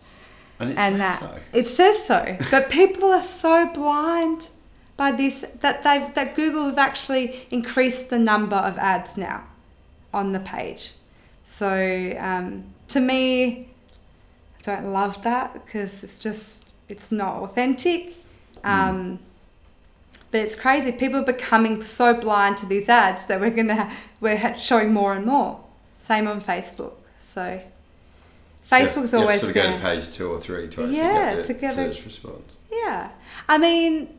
And it and says that so. it says so. But people are so blind by this that they've that Google have actually increased the number of ads now on the page. So um, to me, don't love that because it's just it's not authentic. Um, But it's crazy. People are becoming so blind to these ads that we're gonna we're showing more and more. Same on Facebook. So Facebook's have always sort of gonna, page two or three to actually Yeah, get the to get a- search response. Yeah. I mean,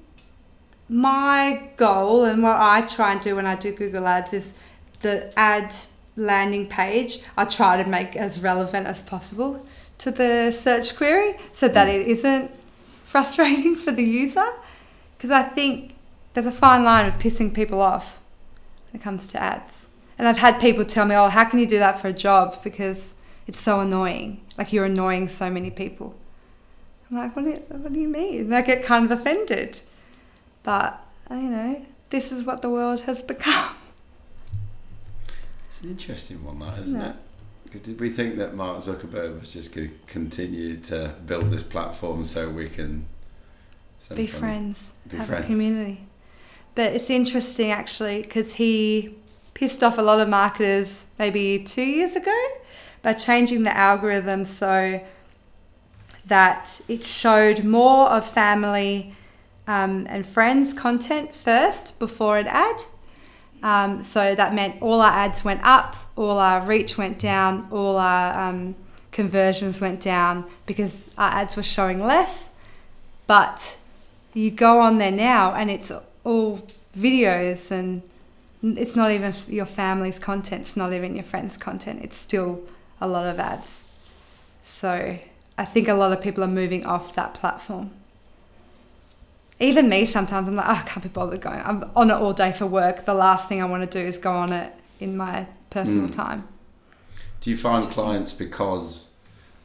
my goal and what I try and do when I do Google Ads is the ad landing page, I try to make as relevant as possible to the search query so that mm. it isn't frustrating [LAUGHS] for the user. Because I think there's a fine line of pissing people off when it comes to ads. And I've had people tell me, oh, how can you do that for a job? Because it's so annoying. Like you're annoying so many people. I'm like, what do you, what do you mean? And I get kind of offended. But, uh, you know, this is what the world has become. It's an interesting one, that isn't Yeah. it? Did we think that Mark Zuckerberg was just going to continue to build this platform so we can Be friends, Be have friends. a community. But it's interesting actually because he pissed off a lot of marketers maybe two years ago by changing the algorithm so that it showed more of family um, and friends content first before an ad. Um, so that meant all our ads went up, all our reach went down, all our um, conversions went down because our ads were showing less. But you go on there now and it's all videos and it's not even your family's content, it's not even your friends' content, it's still a lot of ads. So I think a lot of people are moving off that platform. Even me sometimes I'm like, oh, I can't be bothered going. I'm on it all day for work. The last thing I want to do is go on it in my personal Mm. time. Do you find clients because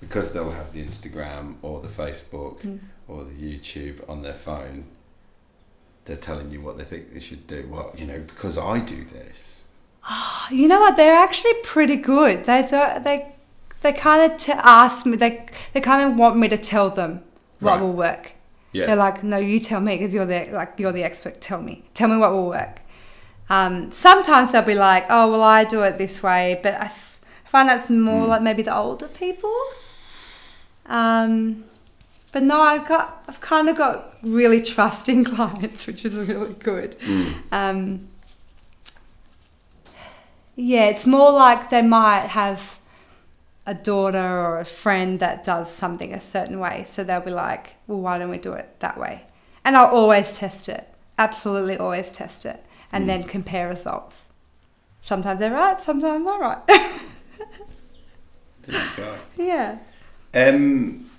because they'll have the Instagram or the Facebook Mm. or the YouTube on their phone, they're telling you what they think they should do? Well, you know, because I do this. [GASPS] You know what? They're actually pretty good. They do, they they kind of t- ask me. They they kind of want me to tell them what Right. will work. Yeah. They're like, no, you tell me because you're the like you're the expert. Tell me, tell me what will work. Um, sometimes they'll be like, oh well, I do it this way, but I f- find that's more Mm. like maybe the older people. Um, but no, I've got I've kind of got really trusting [LAUGHS] clients, which is really good. Mm. Um, yeah, it's more like they might have a daughter or a friend that does something a certain way. So they'll be like, well, why don't we do it that way? And I'll always test it. Absolutely always test it. And Mm. then compare results. Sometimes they're right, sometimes they're right. Go. [LAUGHS] yeah. Um,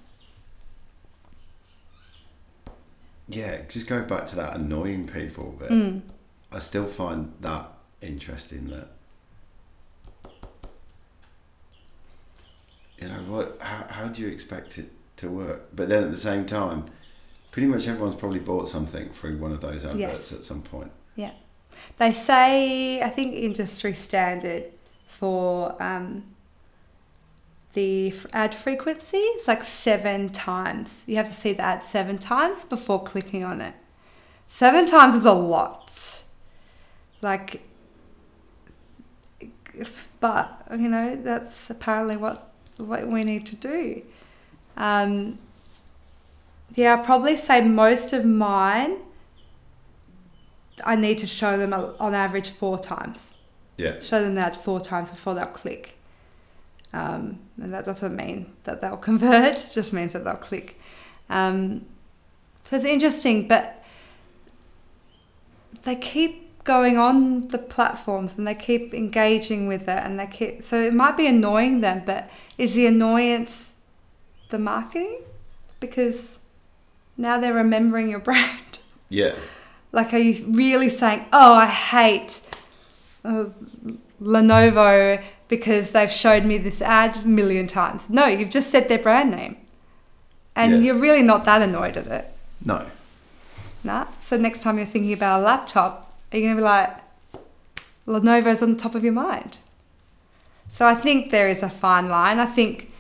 yeah, just going back to that annoying people bit, Mm. I still find that interesting that you know what how, how do you expect it to work but then at the same time pretty much everyone's probably bought something through one of those adverts Yes. at some point They say, I think industry standard for um, the ad frequency is like seven times. You have to see the ad seven times before clicking on it. Seven times is a lot. Like, but you know that's apparently what what we need to do. Um, yeah, I'd probably say most of mine I need to show them on average four times. yeah Show them that four times before they'll click. Um, and that doesn't mean that they'll [LAUGHS] convert, it just means that they'll click. Um, so it's interesting, but they keep going on the platforms and they keep engaging with it and they keep so it might be annoying them but is the annoyance the marketing because now they're remembering your [LAUGHS] brand yeah like, are you really saying, oh, I hate uh, Lenovo because they've showed me this ad a million times? No, you've just said their brand name. And Yeah. you're really not that annoyed at it. no Nah. So next time you're thinking about a laptop, are you going to be like, Lenovo's on the top of your mind? So I think there is a fine line. I think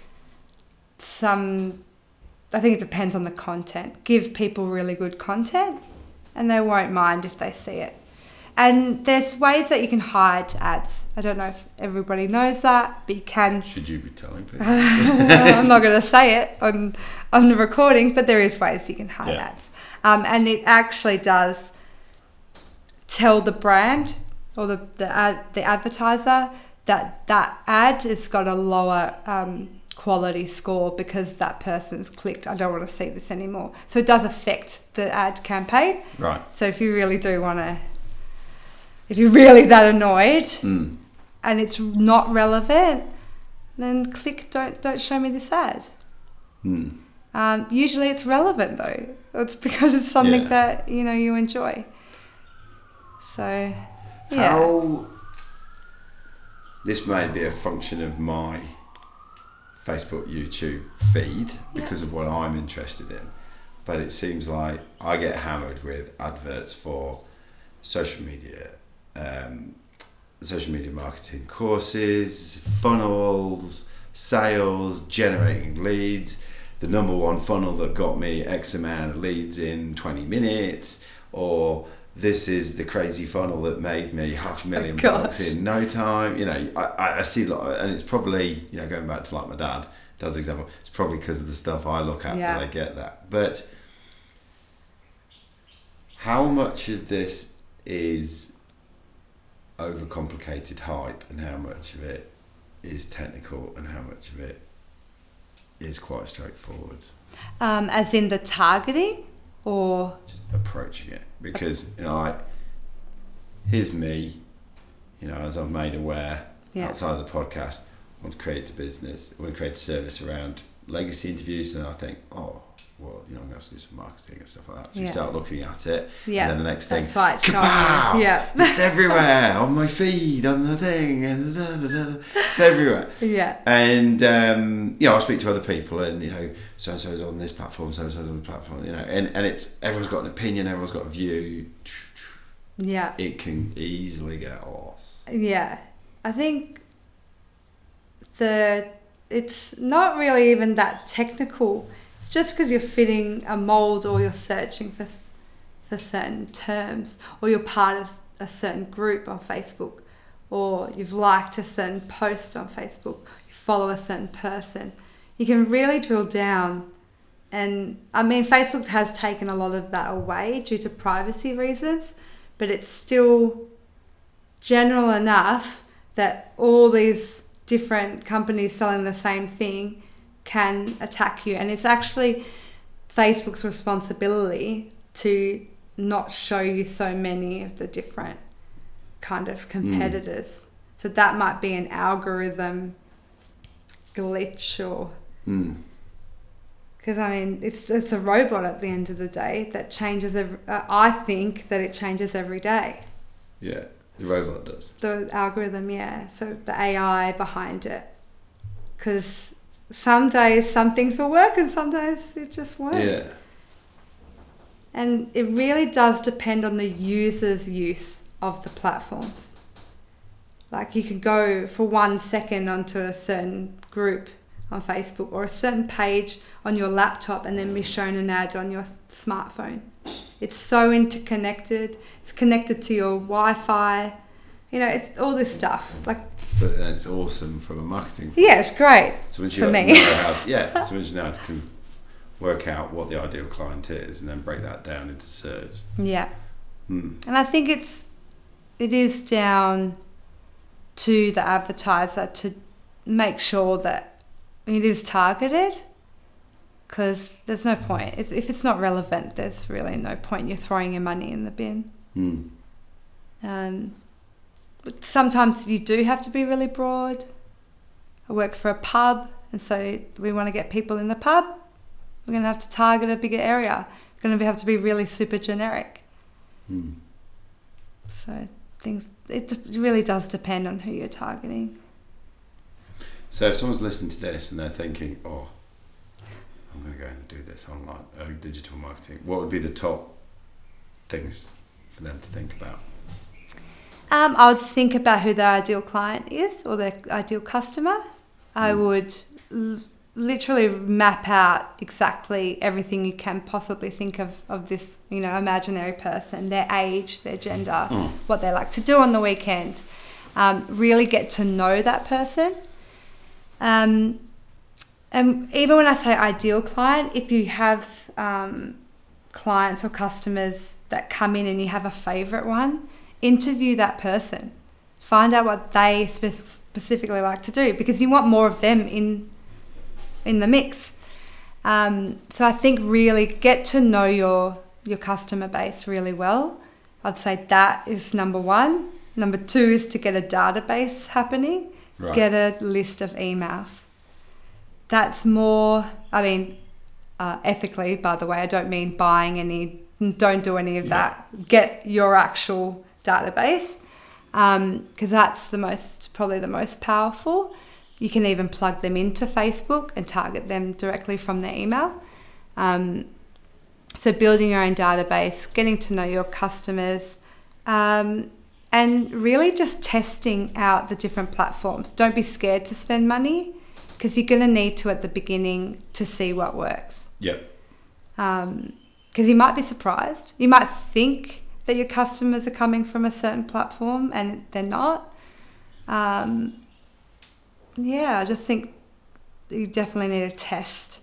some, I think it depends on the content. Give people really good content and they won't mind if they see it. And there's ways that you can hide ads. I don't know if everybody knows that, but you can [LAUGHS] should you be telling people [LAUGHS] I'm not going to say it on on the recording, but there is ways you can hide Yeah. ads, um, and it actually does tell the brand or the the, ad, the advertiser that that ad has got a lower um, quality score because that person's clicked. I don't want to see this anymore. So it does affect the ad campaign. Right. So if you really do want to, if you're really that annoyed Mm. and it's not relevant, then click don't don't show me this ad. Mm. Um, usually it's relevant though. It's because it's something Yeah. that you know you enjoy. So yeah, How this may be a function of my Facebook, YouTube feed because of what I'm interested in, but it seems like I get hammered with adverts for social media, um, social media marketing courses, funnels, sales, generating leads. The number one funnel that got me X amount of leads in 20 minutes, or this is the crazy funnel that made me half a million bucks in no time. You know, I- I, I see, like, and it's probably, you know, going back to like my dad does example, it's probably because of the stuff I look at Yeah. that I get that. But how much of this is overcomplicated hype and how much of it is technical and how much of it is quite straightforward? um, as in the targeting or just approaching it because you know like here's me you know as I've made aware Yeah. outside of the podcast I want to create a business I want to create a service around legacy interviews and i think oh well you know i'm going to have to do some marketing and stuff like that so Yeah. you start looking at it yeah, and then the next thing that's right. kapow! Yeah, [LAUGHS] it's everywhere on my feed on the thing and da, da, da, it's everywhere [LAUGHS] yeah, and um, you know, I speak to other people, and you know, so and so's on this platform, so and so's on the platform, you know, and, and it's everyone's got an opinion, everyone's got a view. yeah. It can easily get lost. Yeah, I think the it's not really even that technical. It's just because you're fitting a mold or you're searching for for certain terms or you're part of a certain group on Facebook or you've liked a certain post on Facebook, you follow a certain person. You can really drill down and I mean Facebook has taken a lot of that away due to privacy reasons, but it's still general enough that all these different companies selling the same thing can attack you. And it's actually Facebook's responsibility to not show you so many of the different kind of competitors. So that might be an algorithm glitch or Mm. because I mean it's it's a robot at the end of the day that changes every, uh, I think that it changes every day Yeah, the robot does. the algorithm, yeah. So the AI behind it. Because some days some things will work and some days it just won't. Yeah, And it really does depend on the user's use of the platforms. Like you could go for one second onto a certain group on Facebook or a certain page on your laptop and then be mm. shown an ad on your smartphone. It's so interconnected. It's connected to your Wi-Fi. You know, it's all this stuff. Like, but it's awesome from a marketing. yeah, it's great. So once you For me. how, [LAUGHS] yeah, so you to can work out what the ideal client is, and then break that down into search. Yeah. Hmm. And I think it's it is down to the advertiser to make sure that it is targeted because there's no point it's, if it's not relevant there's really no point you're throwing your money in the bin um, but sometimes you do have to be really broad i work for a pub and so we want to get people in the pub we're going to have to target a bigger area it's going to have to be really super generic Hmm. So things it really does depend on who you're targeting. So if someone's listening to this and they're thinking, "Oh, I'm going to go and do this online, uh, digital marketing," what would be the top things for them to think about? Um, I would think about who their ideal client is or their ideal customer. I Mm. would l- literally map out exactly everything you can possibly think of of this, you know, imaginary person, their age, their gender, Mm. what they like to do on the weekend. Um, really get to know that person. Um, and even when I say ideal client, if you have um, clients or customers that come in and you have a favorite one, interview that person, find out what they spe- specifically like to do because you want more of them in in the mix. Um, so I think really get to know your your customer base really well. I'd say that is number one. Number two is to get a database happening. Right. Get a list of emails. That's more. I mean, uh, ethically, by the way. I don't mean buying any. Don't do any of Yeah. that. Get your actual database because that's the most probably the most powerful. You can even plug them into Facebook and target them directly from their email. Um, so building your own database, getting to know your customers, um, and really just testing out the different platforms. Don't be scared to spend money because you're going to need to at the beginning to see what works. Yep. Because you might be surprised. You might think that your customers are coming from a certain platform and they're not. Um, yeah, I just think you definitely need a test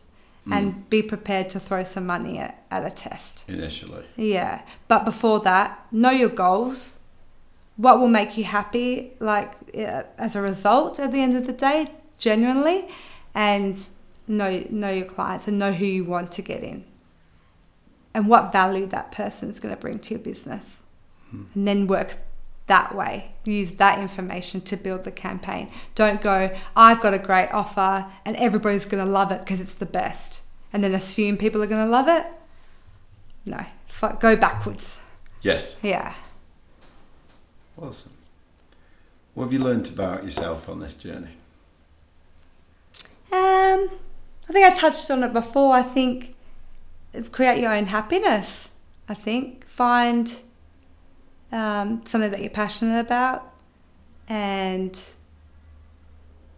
and be prepared to throw some money at, at a test. Initially. Yeah. But before that, know your goals. What will make you happy, like as a result at the end of the day, genuinely, and know know your clients and know who you want to get in, and what value that person is going to bring to your business, and then work that way. Use that information to build the campaign. Don't go, I've got a great offer and everybody's going to love it because it's the best, and then assume people are going to love it. No, go backwards. Yes. Yeah. Awesome. What have you learnt about yourself on this journey? Um, I think I touched on it before. I think create your own happiness. I think find um, something that you're passionate about, and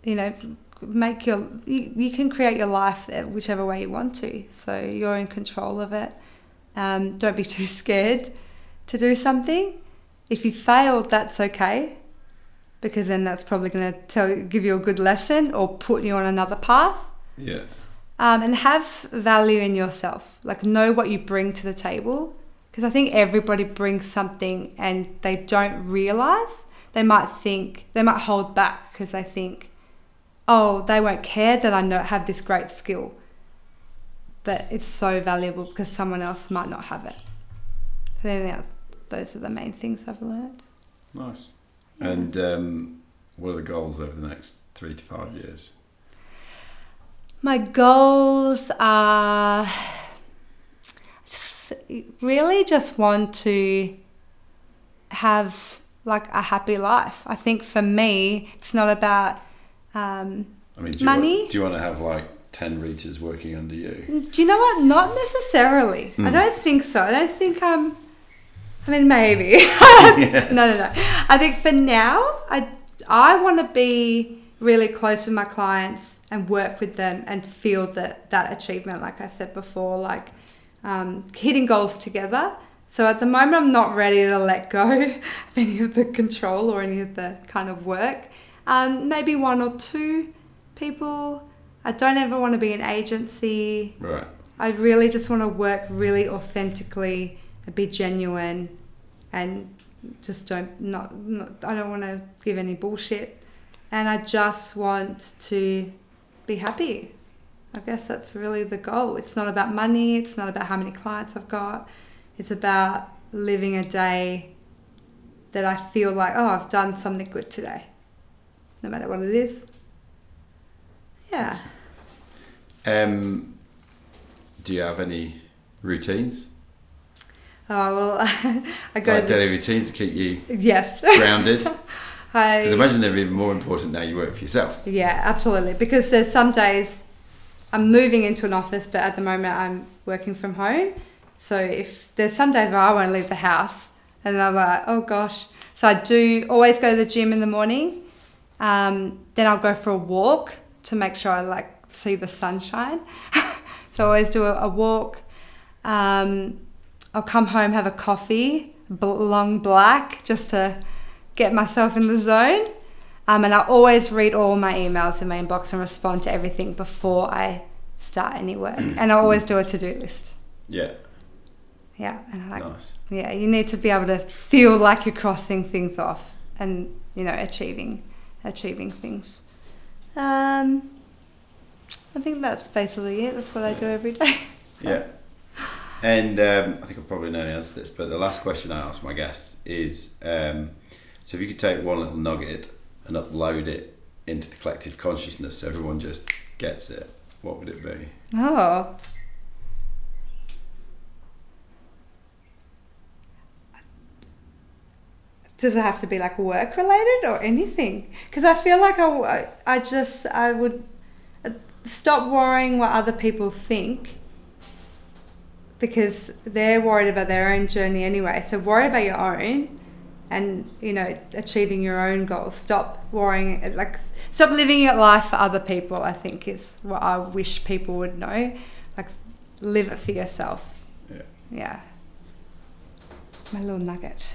you know, make your you, you can create your life whichever way you want to. So you're in control of it. Um, don't be [LAUGHS] too scared to do something. If you failed, that's okay, because then that's probably going to tell give you a good lesson or put you on another path. Yeah. Um, and have value in yourself. Like know what you bring to the table, because I think everybody brings something and they don't realize. They might think they might hold back because they think, oh, they won't care that I know have this great skill. But it's so valuable because someone else might not have it. I think those are the main things I've learned. Nice. And um, what are the goals over the next three to five years? My goals are just really just want to have like a happy life. I think for me, it's not about um, I mean, do you Money? Want, do you want to have like ten readers working under you? Do you know what? Not necessarily. I don't think so. I don't think I'm. I mean, maybe. [LAUGHS] [LAUGHS] No, no, no. I think for now, I I want to be really close with my clients and work with them and feel that that achievement, like I said before, like um, hitting goals together. So at the moment, I'm not ready to let go [LAUGHS] of any of the control or any of the kind of work. Um, maybe one or two people. I don't ever want to be an agency. Right. I really just want to work really authentically and be genuine and just don't not, not I don't want to give any bullshit and I just want to be happy. I guess that's really the goal. It's not about money, it's not about how many clients I've got. It's about living a day that I feel like, oh, I've done something good today. No matter what it is. Yeah. Um, do you have any routines? Oh well, [LAUGHS] I go. Like daily routines to keep you yes. grounded? [LAUGHS] Because I, imagine they're even more important now you work for yourself. yeah, absolutely. Because there's some days I'm moving into an office, but at the moment I'm working from home. So if there's some days where I won't leave the house, and I'm like, oh gosh. So I do always go to the gym in the morning. Um, then I'll go for a walk to make sure I like see the sunshine. [LAUGHS] so I always do a, a walk. Um, I'll come home, have a coffee, bl- long black, just to get myself in the zone. Um, and I always read all my emails in my inbox and respond to everything before I start any work. [CLEARS THROAT] And I always do a to do list. Yeah. Yeah, and I like Nice. yeah, you need to be able to feel like you're crossing things off and you know achieving achieving things. Um, I think that's basically it. That's what I do every day. [LAUGHS] Yeah. And um, I think I probably know the answer to this, but the last question I ask my guests is um, so if you could take one little nugget and upload it into the collective consciousness so everyone just gets it, what would it be? Oh. Does it have to be like work related or anything? Because I feel like I, I just I would uh, stop worrying what other people think because they're worried about their own journey anyway. So worry about your own and you know achieving your own goals. Stop worrying like stop living your life for other people. I think is what I wish people would know. Like live it for yourself. Yeah. Yeah. My little nugget.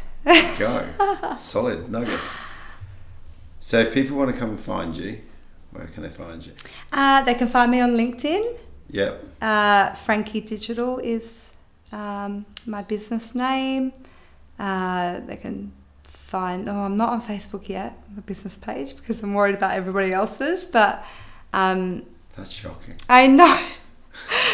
Go. Solid nugget. So if people want to come and find you, where can they find you? Uh, they can find me on LinkedIn. Yep. Uh, Frankie Digital is um, my business name. Uh, they can find. Oh, I'm not on Facebook yet. My business page because I'm worried about everybody else's. But um, That's shocking. I know. [LAUGHS]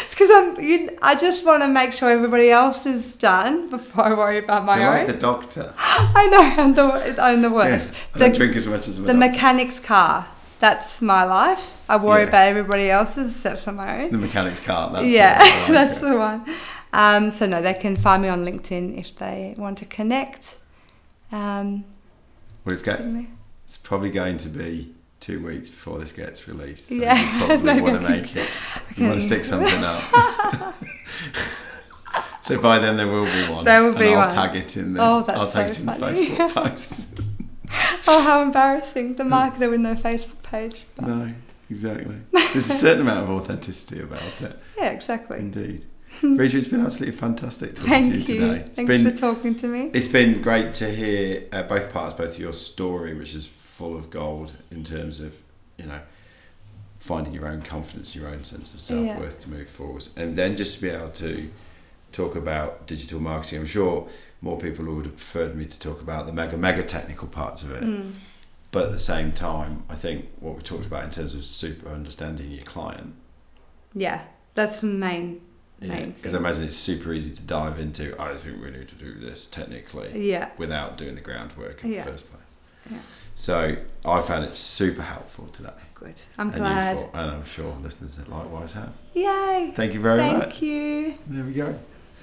It's because I'm. You, I just want to make sure everybody else is done before I worry about my own. You're own. like the doctor. [LAUGHS] I know. I'm the. I'm the worst. Yeah. I The- don't drink as much as The the mechanic's car. That's my life. I worry Yeah. about everybody else's except for my own. The mechanic's car. That's yeah, the like [LAUGHS] that's it. the one. Um, so no, they can find me on LinkedIn if they want to connect. Um, Well, it's, go- it's probably going to be two weeks before this gets released. So Yeah, you [LAUGHS] probably want to make it. can- You want to stick [LAUGHS] something up. [LAUGHS] so by then there will be one. There will be I'll one. tag it in the. Oh, that's I'll tag so it in the funny. Facebook post. oh, how embarrassing! The marketer with no Facebook page. But, no, exactly. There's a certain amount of authenticity about it. Yeah, exactly. Indeed. [LAUGHS] Rita, it's been absolutely fantastic talking Thank to you. you today. It's Thanks been for talking to me. It's been great to hear uh, both parts, both your story, which is full of gold in terms of, you know, finding your own confidence, your own sense of self Yeah. worth to move forwards, and then just to be able to talk about digital marketing. I'm sure more people would have preferred me to talk about the mega, mega technical parts of it. Mm. But at the same time, I think what we talked about in terms of super understanding your client, Yeah, that's the main main because I imagine it's super easy to dive into. I don't think we need to do this technically. Yeah, without doing the groundwork in Yeah. the first place. Yeah. So I found it super helpful today. good. I'm and glad. useful, and I'm sure listeners likewise have. Yay! Thank you very Thank much. Thank you. There we go.